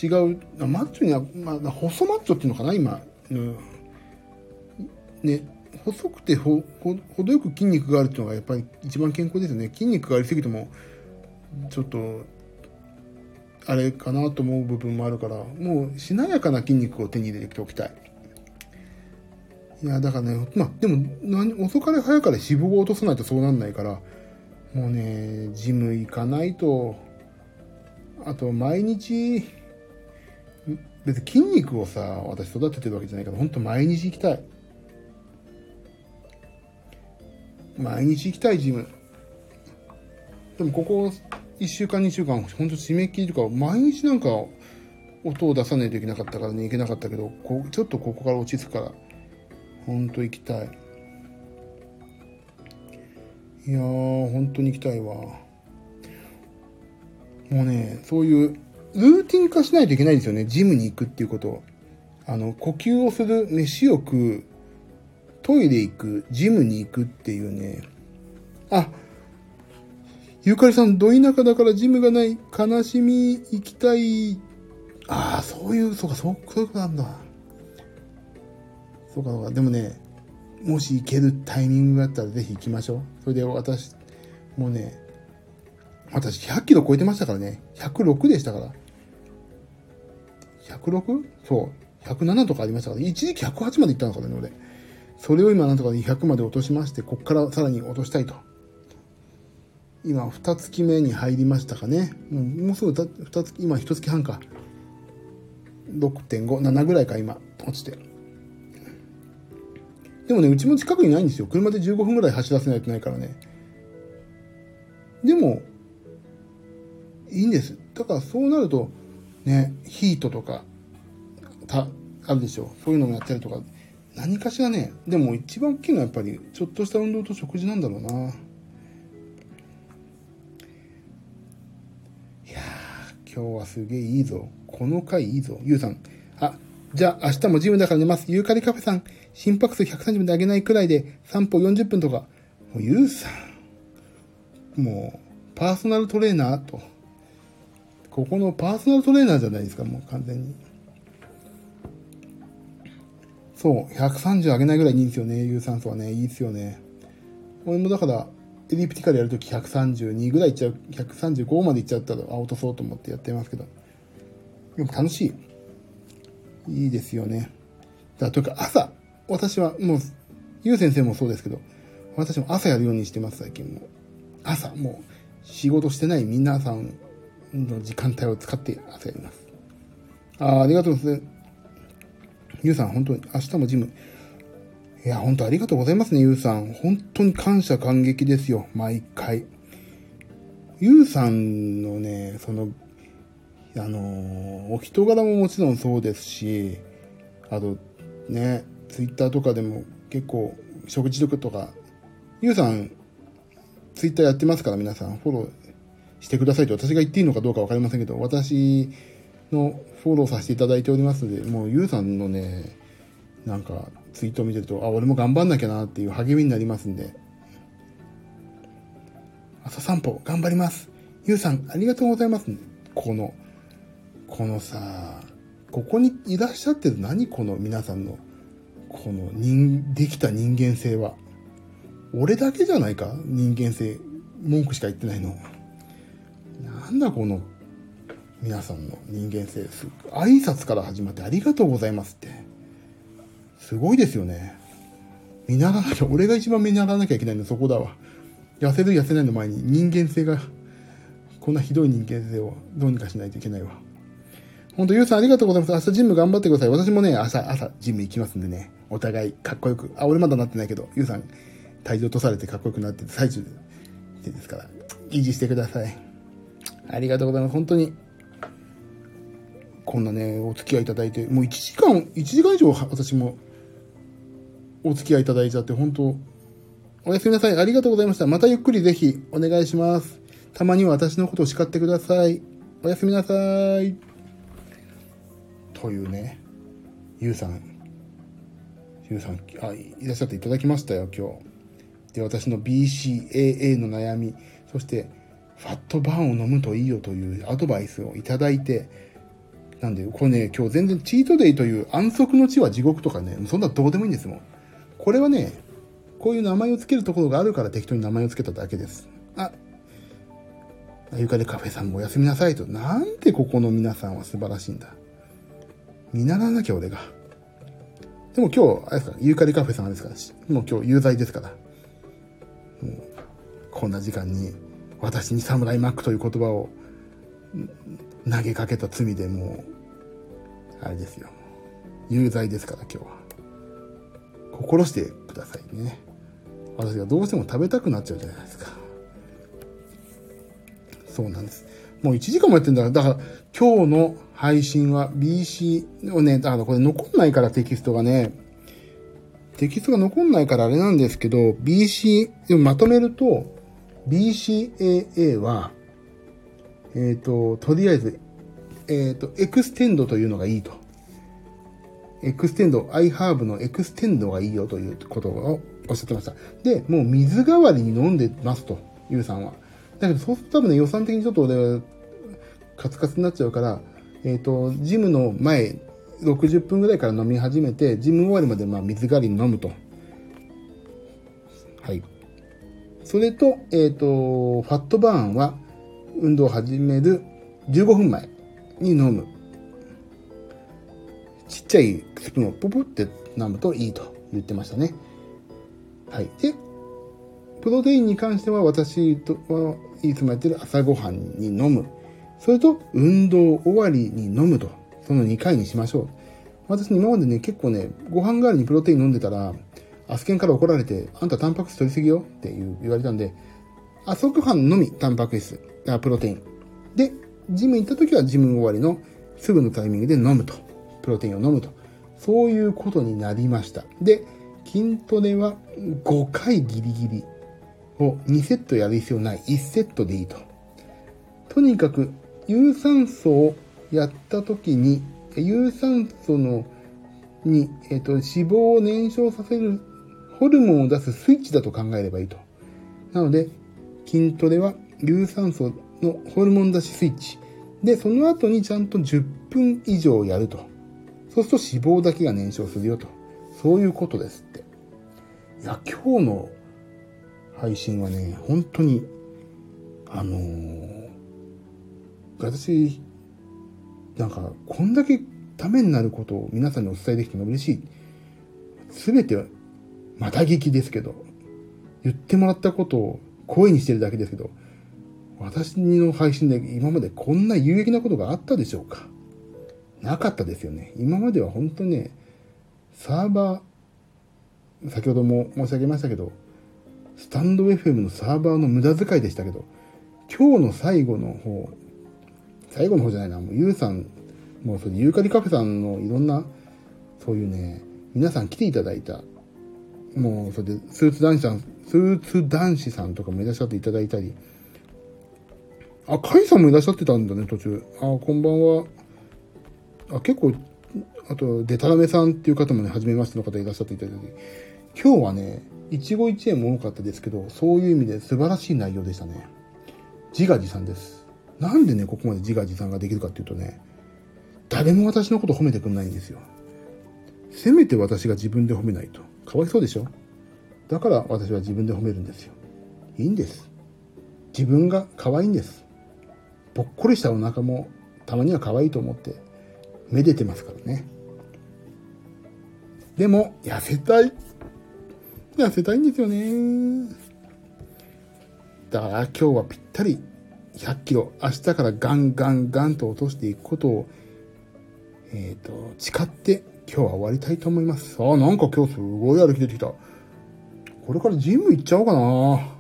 違う、マッチョには、まあ、細マッチョっていうのかな、今。うん、ね、細くてほ、ほ、程よく筋肉があるっていうのがやっぱり一番健康ですよね。筋肉がありすぎても、ちょっと、あれかなと思う部分もあるから、もうしなやかな筋肉を手に入れておきたい。いや、だからね、まあ、でも、遅かれ早かれ脂肪を落とさないとそうなんないから、もうね、ジム行かないと、あと毎日、別に筋肉をさ、私育ててるわけじゃないから、ほんと毎日行きたい。毎日行きたいジム。でもここ1週間2週間、ほんと締め切りとか、毎日なんか音を出さないといけなかったからね、行けなかったけど、こちょっとここから落ち着くから、ほんと行きたい。いやー、本当に行きたいわ。もうね、そういうルーティン化しないといけないんですよね。ジムに行くっていうことあの、呼吸をする、飯を食う、トイレ行く、ジムに行くっていうね。あ、ゆかりさん、ど田舎だからジムがない、悲しみ、行きたい。ああ、そういう、そうか、そう、そういうことなんだ。そうか、そうか。でもね、もし行けるタイミングがあったらぜひ行きましょう。それで私、もうね、私100キロ超えてましたからね。106でしたから。106? そう。107とかありましたから、一時期108まで行ったのかね、俺。それを今なんとか200まで落としまして、こっからさらに落としたいと。今、二月目に入りましたかね。もうもうすぐ二月、今一月半か。6.5、7ぐらいか、今、落ちて。でもね、うちも近くにないんですよ。車で15分ぐらい走らせないとないからね。でも、いいんです。だからそうなると、ね、ヒートとか、た、あるでしょう。そういうのもやったりとか、何かしらね、でも一番大きいのはやっぱり、ちょっとした運動と食事なんだろうな。いやー、今日はすげえいいぞ。この回いいぞ。ゆうさん。あ、じゃあ明日もジムだから寝ます。ユーカリカフェさん。心拍数130分で上げないくらいで散歩40分とか。もうゆうさん。もう、パーソナルトレーナーと。ここのパーソナルトレーナーじゃないですか、もう完全に。そう、130上げないぐらいいいんですよね、有酸素はね。いいですよね。俺もだから、エリプティカルやるとき132ぐらいいっちゃう、135までいっちゃったら、あ、落とそうと思ってやってますけど。でも楽しい。いいですよね。だからというか朝、私はもう、ゆう先生もそうですけど、私も朝やるようにしてます、最近も。朝、もう、仕事してない皆さんの時間帯を使って朝やります。あありがとうございます。ゆうさん、本当に、明日もジム。いや、本当ありがとうございますね、ゆうさん。本当に感謝感激ですよ、毎回。ゆうさんのね、その、あのお人柄ももちろんそうですし、あと、ね、ツイッターとかでも結構、食事とか、ゆうさん、ツイッターやってますから皆さん、フォローしてくださいと私が言っていいのかどうかわかりませんけど、私のフォローさせていただいておりますので、もうゆうさんのね、なんかツイートを見てると、あ、俺も頑張んなきゃなっていう励みになりますんで、朝散歩頑張ります。ゆうさん、ありがとうございます。この、このさ、ここにいらっしゃってる何この皆さんの、この人、できた人間性は。俺だけじゃないか？人間性。文句しか言ってないの。なんだこの、皆さんの人間性す。挨拶から始まってありがとうございますって。すごいですよね。見習わなきゃ、俺が一番見習わなきゃいけないのそこだわ。痩せる痩せないの前に人間性が、こんなひどい人間性をどうにかしないといけないわ。ほんと、ゆうさんありがとうございます。明日ジム頑張ってください。私もね、朝、朝、ジム行きますんでね。お互い、かっこよく。あ、俺まだなってないけど、ゆうさん、体重落とされてかっこよくなって最中でですから、維持してください。ありがとうございます。本当に、こんなね、お付き合いいただいて、もう1時間、1時間以上私もお付き合いいただいちゃって、本当おやすみなさい。ありがとうございました。またゆっくりぜひお願いします。たまには私のことを叱ってください。おやすみなさい。というね、ゆうさん、ゆうさん、あ、いらっしゃっていただきましたよ、今日。で、私の BCAA の悩み、そして、ファットバーンを飲むといいよというアドバイスをいただいて、なんで、これね、今日全然チートデイという安息の地は地獄とかね、そんなどうでもいいんですもん。これはね、こういう名前を付けるところがあるから適当に名前を付けただけです。あ、ゆかりカフェさんもおやすみなさいと。なんでここの皆さんは素晴らしいんだ。見習わなきゃ俺が。でも今日、あれですか、ユーカリカフェさんですから、もう今日有罪ですから。もう、こんな時間に、私にサムライマックという言葉を投げかけた罪でもう、あれですよ。有罪ですから今日は。心してくださいね。私がどうしても食べたくなっちゃうじゃないですか。そうなんです。もう1時間もやってんだから、だから今日の配信は BC をね、だからこれ残んないからテキストがね、テキストが残んないからあれなんですけど、BC、でもまとめると、BCAA は、えっ、ー、と、とりあえず、えっ、ー、と、エクステンドというのがいいと。エクステンド、アイハーブのエクステンドがいいよということをおっしゃってました。で、もう水代わりに飲んでますと、ゆうさんは。だけど、そうすると多分ね、予算的にちょっと俺は、カツカツになっちゃうから、えっ、ー、と、ジムの前、60分ぐらいから飲み始めて、ジム終わりまでまあ水代わりに飲むと。はい。それと、えっ、ー、と、ファットバーンは、運動を始める15分前に飲む。ちっちゃいスプーンをポポって飲むといいと言ってましたね。はい。で、プロテインに関しては私とはいつもやってる朝ごはんに飲む。それと、運動終わりに飲むと。その2回にしましょう。私今までね、結構ね、ご飯代わりにプロテイン飲んでたら、アスケンから怒られて、あんたタンパク質取りすぎよって言われたんで、朝ごはんのみタンパク質、あプロテイン。で、ジム行った時はジム終わりのすぐのタイミングで飲むと。プロテインを飲むと。そういうことになりました。で、筋トレは5回ギリギリを2セットやる必要ない。1セットでいいと。とにかく、有酸素をやった時に、有酸素の、に、えっ、と、脂肪を燃焼させるホルモンを出すスイッチだと考えればいいと。なので、筋トレは有酸素のホルモン出しスイッチ。で、その後にちゃんと10分以上やると。そうすると脂肪だけが燃焼するよと。そういうことですって。いや、今日の配信はね、本当に、あのー、私、なんか、こんだけためになることを皆さんにお伝えできても嬉しい。すべて、また聞きですけど、言ってもらったことを声にしてるだけですけど、私の配信で今までこんな有益なことがあったでしょうか？なかったですよね。今までは本当にね、サーバー、先ほども申し上げましたけど、スタンド FM のサーバーの無駄遣いでしたけど、今日の最後の方、最後の方じゃないな、もうゆうさん、もうそれユーカリカフェさんのいろんな、そういうね、皆さん来ていただいた、もうそれでスーツ男子さん、スーツ男子さんとかもいらっしゃっていただいたり、あ、カイさんもいらっしゃってたんだね、途中。あ、こんばんは。あ、結構、あと、デタラメさんっていう方もね、初めましての方いらっしゃっていただいて、今日はね、一期一会も多かったですけど、そういう意味で素晴らしい内容でしたね。自画自賛です。なんでね、ここまで自画自賛ができるかっていうとね、誰も私のこと褒めてくんないんですよ。せめて私が自分で褒めないと。かわいそうでしょ？だから私は自分で褒めるんですよ。いいんです。自分が可愛いんです。ぽっこりしたお腹もたまには可愛いと思ってめでてますからね。でも、痩せたい。痩せたいんですよね。だから今日はぴったり100キロ、明日からガンガンガンと落としていくことを、えっ、ー、と、誓って今日は終わりたいと思います。ああ、なんか今日すごい歩き出てきた。これからジム行っちゃおうかな。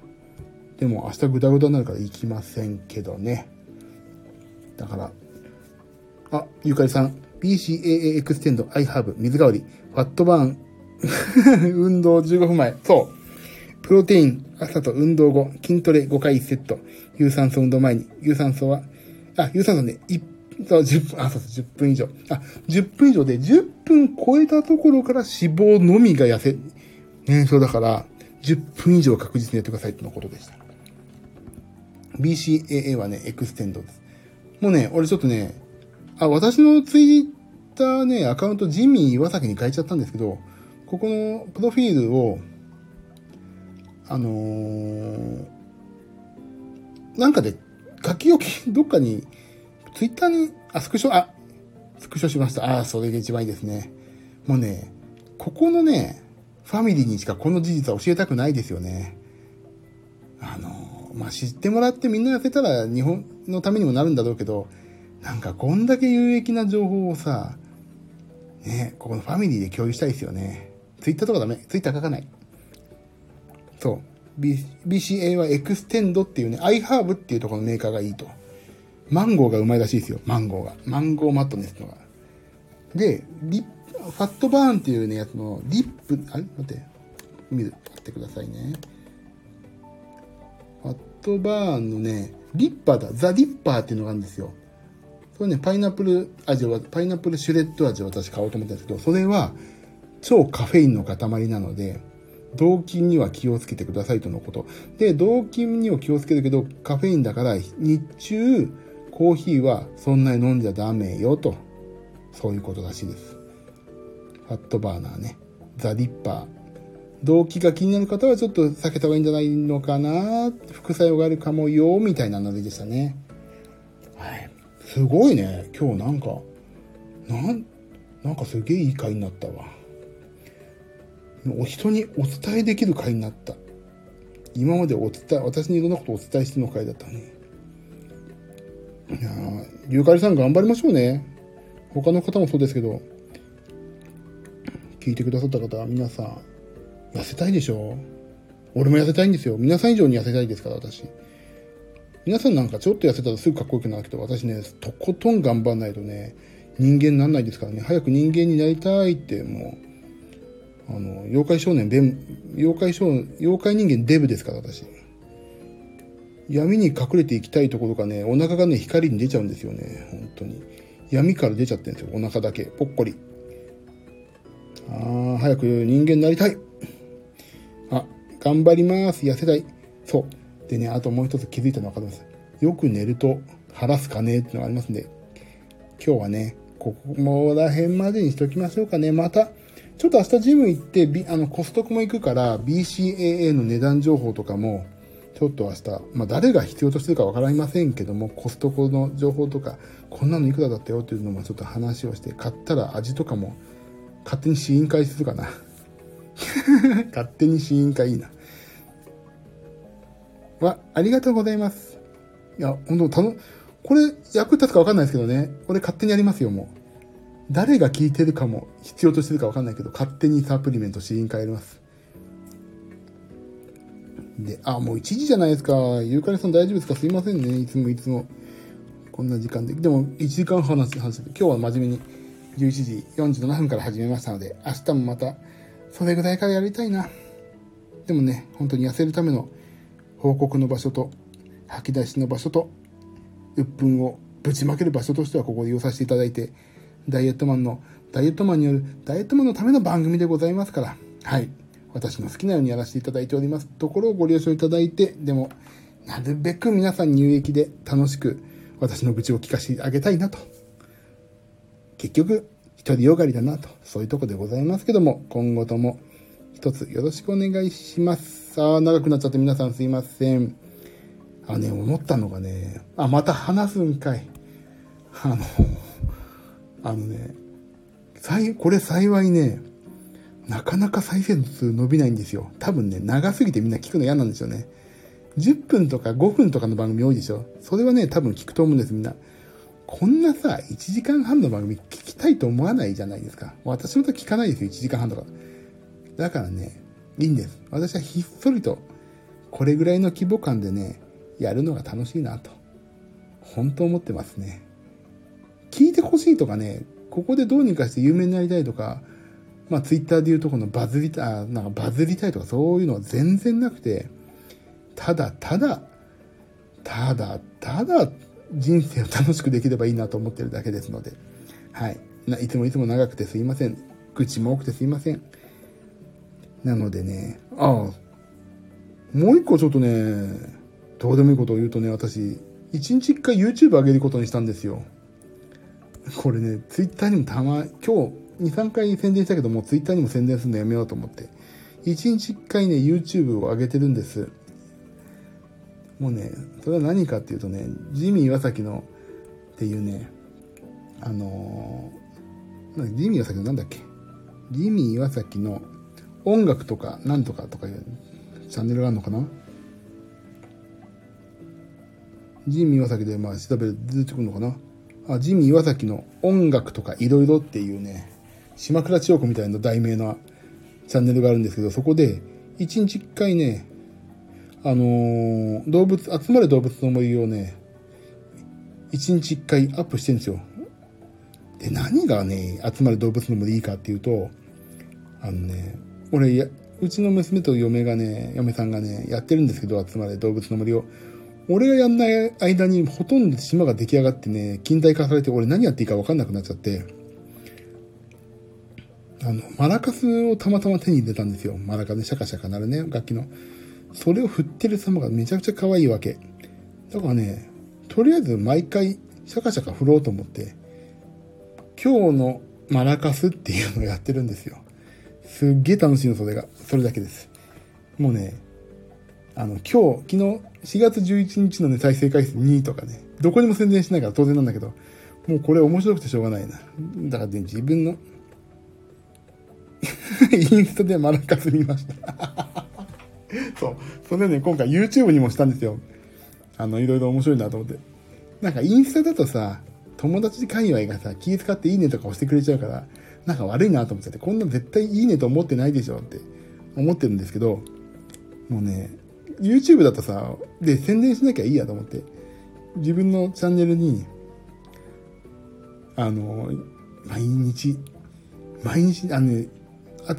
でも明日グダグダになるから行きませんけどね。だから、あ、ゆかりさん、BCAA エクステンド アイハーブ水代わり、ファットバーン、運動15分前。そう。プロテイン、朝と運動後、筋トレ5回1セット。有酸素運動前に。有酸素は、あ、有酸素ね、1そう、10分、あ、そうそう、10分以上。あ、10分以上で、10分超えたところから脂肪のみが痩せ、ね、そうだから、10分以上確実にやってくださいってのことでした。BCAA はね、エクステンドです。もうね、俺ちょっとね、あ、私のツイッターね、アカウントジミー岩崎に変えちゃったんですけど、ここのプロフィールを、あのー、なんかで書き置き、どっかに、ツイッターに、あ、スクショ、あ、スクショしました。あ、それが一番いいですね。もうね、ここのね、ファミリーにしかこの事実は教えたくないですよね。あのーまあ、知ってもらってみんな痩せたら日本のためにもなるんだろうけど、なんかこんだけ有益な情報をさ、ね、ここのファミリーで共有したいですよね。ツイッターとかダメ。ツイッター書かない。そう。BCA はエクステンドっていうね、アイハーブっていうところのメーカーがいいと。マンゴーがうまいらしいですよ。マンゴーが。 Mango Madness のが。で、リファットバーンっていうね、やつのリップ、あれ？待って。見る。待ってくださいね。ファットバーンのね、リッパーだ、ザ・リッパーっていうのがあるんですよ。それね、パイナップル味は、パイナップルシュレッド味を私買おうと思ったんですけど、それは超カフェインの塊なので、動筋には気をつけてくださいとのこと。で、動筋には気をつけるけど、カフェインだから日中、コーヒーはそんなに飲んじゃダメよと。そういうことらしいです。ファットバーナーね。ザ・リッパー。動機が気になる方はちょっと避けた方がいいんじゃないのかな副作用があるかもよ、みたいなノリでしたね。はい。すごいね。今日なんか、なん、なんかすげえいい回になったわ。お人にお伝えできる回になった。今までお伝え、私にいろんなことをお伝えしての回だったね。いやー、ゆかりさん頑張りましょうね。他の方もそうですけど、聞いてくださった方は皆さん、痩せたいでしょ俺も痩せたいんですよ。皆さん以上に痩せたいですから、私。皆さんなんかちょっと痩せたらすぐかっこよくなるけど、私ね、とことん頑張んないとね、人間になんないですからね、早く人間になりたいって、もう、あの、妖怪少年デブ、妖怪少年、妖怪人間デブですから、私。闇に隠れていきたいところがね、お腹がね、光に出ちゃうんですよね、本当に。闇から出ちゃってるんですよ、お腹だけ、ぽっこり。ああ、早く人間になりたい頑張ります。痩せたい。そう。でね、あともう一つ気づいたの分かります。よく寝ると腹すかねっていうのがありますんで、今日はね、ここら辺までにしときましょうかね。また、ちょっと明日ジム行って、B、あの、コストコも行くから、BCAA の値段情報とかも、ちょっと明日、まあ誰が必要としてるかわかりませんけども、コストコの情報とか、こんなのいくらだったよっていうのもちょっと話をして、買ったら味とかも勝手に試飲会するかな。勝手に試飲会いいな。わ、ありがとうございます。いや、本当たの、これ役立つかわかんないですけどね。これ勝手にやりますよ、もう。誰が聞いてるかも必要としてるかわかんないけど、勝手にサプリメント試飲会やります。で、あ、もう1時じゃないですか。ゆうかりさん大丈夫ですか？すいませんね。いつもいつも。こんな時間で。でも、1時間話す、話す。今日は真面目に11時47分から始めましたので、明日もまた、それぐらいからやりたいな。でもね、本当に痩せるための報告の場所と、吐き出しの場所と、鬱憤をぶちまける場所としてはここで利用させていただいて、ダイエットマンの、ダイエットマンによる、ダイエットマンのための番組でございますから、はい。私の好きなようにやらせていただいておりますところをご了承いただいて、でも、なるべく皆さんに有益で楽しく私の愚痴を聞かせてあげたいなと。結局、独りよがりだなと、そういうとこでございますけども、今後とも一つよろしくお願いします。さあ、長くなっちゃって皆さんすいません。あ、ね、思ったのがね、あ、また話すんかい。あの、あのね、これ幸いね、なかなか再生数伸びないんですよ。多分ね、長すぎてみんな聞くの嫌なんですよね。10分とか5分とかの番組多いでしょ。それはね、多分聞くと思うんです、みんな。こんなさ、1時間半の番組聞きたいと思わないじゃないですか。私も聞かないですよ、1時間半とか。だからね、いいんです。私はひっそりと、これぐらいの規模感でね、やるのが楽しいなと。本当思ってますね。聞いてほしいとかね、ここでどうにかして有名になりたいとか、まあツイッターで言うとこのバズりたい、なんかバズりたいとかそういうのは全然なくて、ただただ、ただただ人生を楽しくできればいいなと思ってるだけですので、はい。いつもいつも長くてすいません。口も多くてすいません。なのでね、ああ、もう一個ちょっとね、どうでもいいことを言うとね、私、一日一回 YouTube 上げることにしたんですよ。これね、Twitter にもたま、今日2、3回宣伝したけども、Twitter にも宣伝するのやめようと思って。一日一回ね、YouTube を上げてるんです。もうね、それは何かっていうとね、ジミー岩崎のっていうね、あのー、ジミー岩崎のなんだっけ？ジミー岩崎の音楽とかなんとかとかいうチャンネルがあるのかな？ジミー岩崎でまあ調べる出てくるのかな？あ、ジミー岩崎の音楽とかいろいろっていうね、島倉千代子みたいな題名のチャンネルがあるんですけど、そこで一日一回ね、あのー、動物、集まる動物の森をね、一日一回アップしてるんですよ。で、何がね、集まる動物の森いいかっていうと、あのね、俺や、うちの娘と嫁がね、嫁さんがね、やってるんですけど、集まれ動物の森を。俺がやんない間にほとんど島が出来上がってね、近代化されて、俺何やっていいか分かんなくなっちゃって、あの、マラカスをたまたま手に入れたんですよ。マラカスでシャカシャカなるね、楽器の。それを振ってる様がめちゃくちゃ可愛いわけ。だからね、とりあえず毎回シャカシャカ振ろうと思って、今日のマラカスっていうのをやってるんですよ。すっげえ楽しいの、それが。それだけです。もうね、あの、今日、昨日、4月11日のね、再生回数2とかね、どこにも宣伝しないから当然なんだけど、もうこれ面白くてしょうがないな。だからね、自分の インスタでマラカス見ました そう。それでね、今回 YouTube にもしたんですよ。あの、いろいろ面白いなと思って。なんかインスタだとさ、友達界隈がさ、気遣っていいねとか押してくれちゃうから、なんか悪いなと思ってて、こんな絶対いいねと思ってないでしょって思ってるんですけど、もうね、YouTube だとさ、で、宣伝しなきゃいいやと思って、自分のチャンネルに、あの、毎日、毎日、あのね、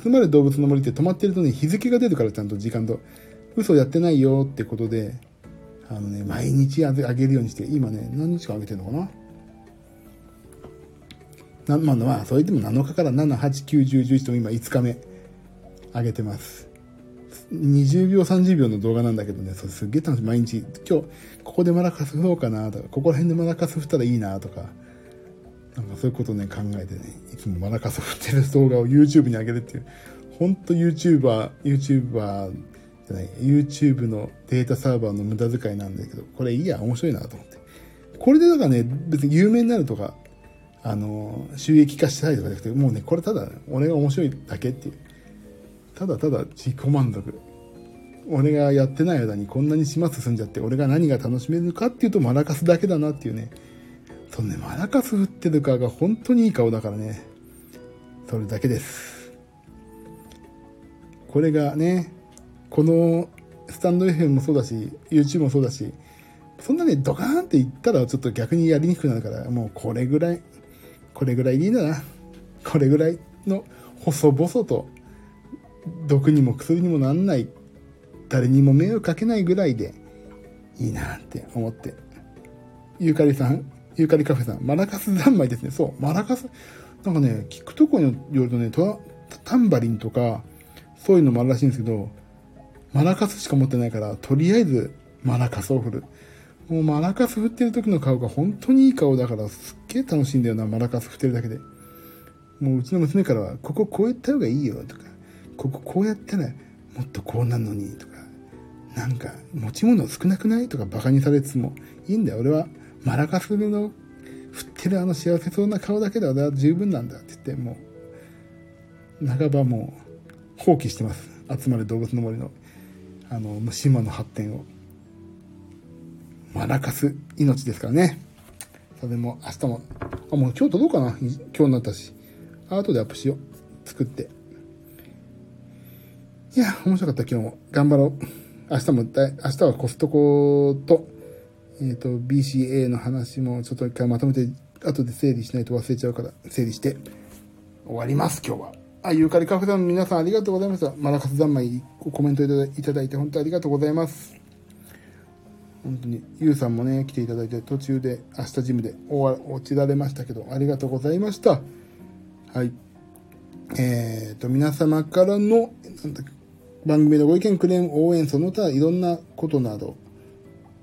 集まる動物の森って止まってるとね、日付が出るからちゃんと時間と、嘘やってないよってことで、あのね、毎日あげるようにして、今ね、何日かあげてるのかななまあまあ、それでも7日から7、8、9、10、11と今5日目上げてます。20秒、30秒の動画なんだけどね、それすっげえ楽しい。毎日、今日、ここでマラカス振ろうかなとか、ここら辺でマラカス振ったらいいなとか、なんかそういうことね、考えてね、いつもマラカス振ってる動画を YouTube に上げるっていう、ほんと YouTuber、YouTuber じゃない、YouTube のデータサーバーの無駄遣いなんだけど、これいいや、面白いなと思って。これでだからね、別に有名になるとか、あの、収益化したいとかじゃなくて、もうね、これただ、俺が面白いだけっていう。ただただ自己満足。俺がやってない間にこんなに島進んじゃって、俺が何が楽しめるかっていうとマラカスだけだなっていうね。そのね、マラカス振ってる顔が本当にいい顔だからね。それだけです。これがね、このスタンド FM もそうだし、YouTube もそうだし、そんなね、ドカーンって言ったらちょっと逆にやりにくくなるから、もうこれぐらい、これぐらいでいいんだな。これぐらいの細々と、毒にも薬にもなんない、誰にも迷惑かけないぐらいでいいなって思ってゆかりさん、ゆかりカフェさん、マラカス三昧ですね。そう、マラカス、なんかね、聞くとこによるとね、タンバリンとか、そういうのもあるらしいんですけど、マラカスしか持ってないから、とりあえずマラカスを振る。もうマラカス振ってる時の顔が本当にいい顔だから、すっげえ楽しいんだよな、マラカス振ってるだけで。もううちの娘からは、こここうやった方がいいよとか、こここうやったらもっとこうなるのにとか、なんか持ち物少なくないとかバカにされつつも、いいんだよ、俺はマラカスの振ってるあの幸せそうな顔だけで俺は十分なんだって言って、もう、半ばもう放棄してます。集まる動物の森の、あの、島の発展を。マラカス命ですからね。それも明日も、あ、もう今日届くかな今日になったし。後でアップしよう。作って。いや、面白かった今日も。頑張ろう。明日もだい、明日はコストコと、えっ、ー、と、BCA の話もちょっと一回まとめて、後で整理しないと忘れちゃうから、整理して終わります、今日は。あ、ユーカリカフェさんの皆さんありがとうございました。マラカス三昧コメントいただいて本当にありがとうございます。本当に、ゆうさんもね、来ていただいて、途中で明日ジムで落ちられましたけど、ありがとうございました。はい。えっ、ー、と、皆様からの、番組のご意見、クレーム、応援、その他、いろんなことなど、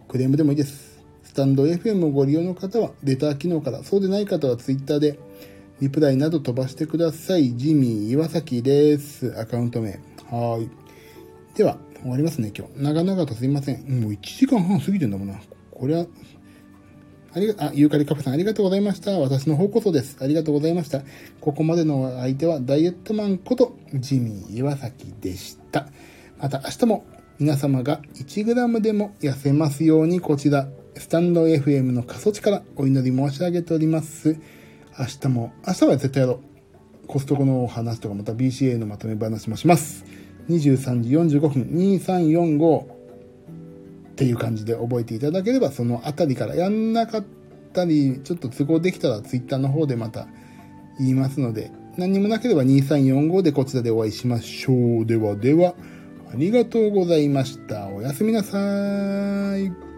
クレームでもいいです。スタンド FM をご利用の方は、レター機能から、そうでない方は Twitter で、リプライなど飛ばしてください。ジミー岩崎です。アカウント名。はい。では、終わりますね、今日。長々とすいません。もう1時間半過ぎてんだもんな。これは、ありが、あ、ユーカリカフェさんありがとうございました。私の方こそです。ありがとうございました。ここまでの相手はダイエットマンことジミー岩崎でした。また明日も皆様が 1g でも痩せますようにこちら、スタンド FM の過疎地からお祈り申し上げております。明日も、明日は絶対やろう。コストコのお話とかまた BCA のまとめ話もします。23時45分、2345、っていう感じで覚えていただければ、そのあたりからやんなかったり、ちょっと都合できたら Twitter の方でまた言いますので、何もなければ2345でこちらでお会いしましょう。ではでは、ありがとうございました。おやすみなさい。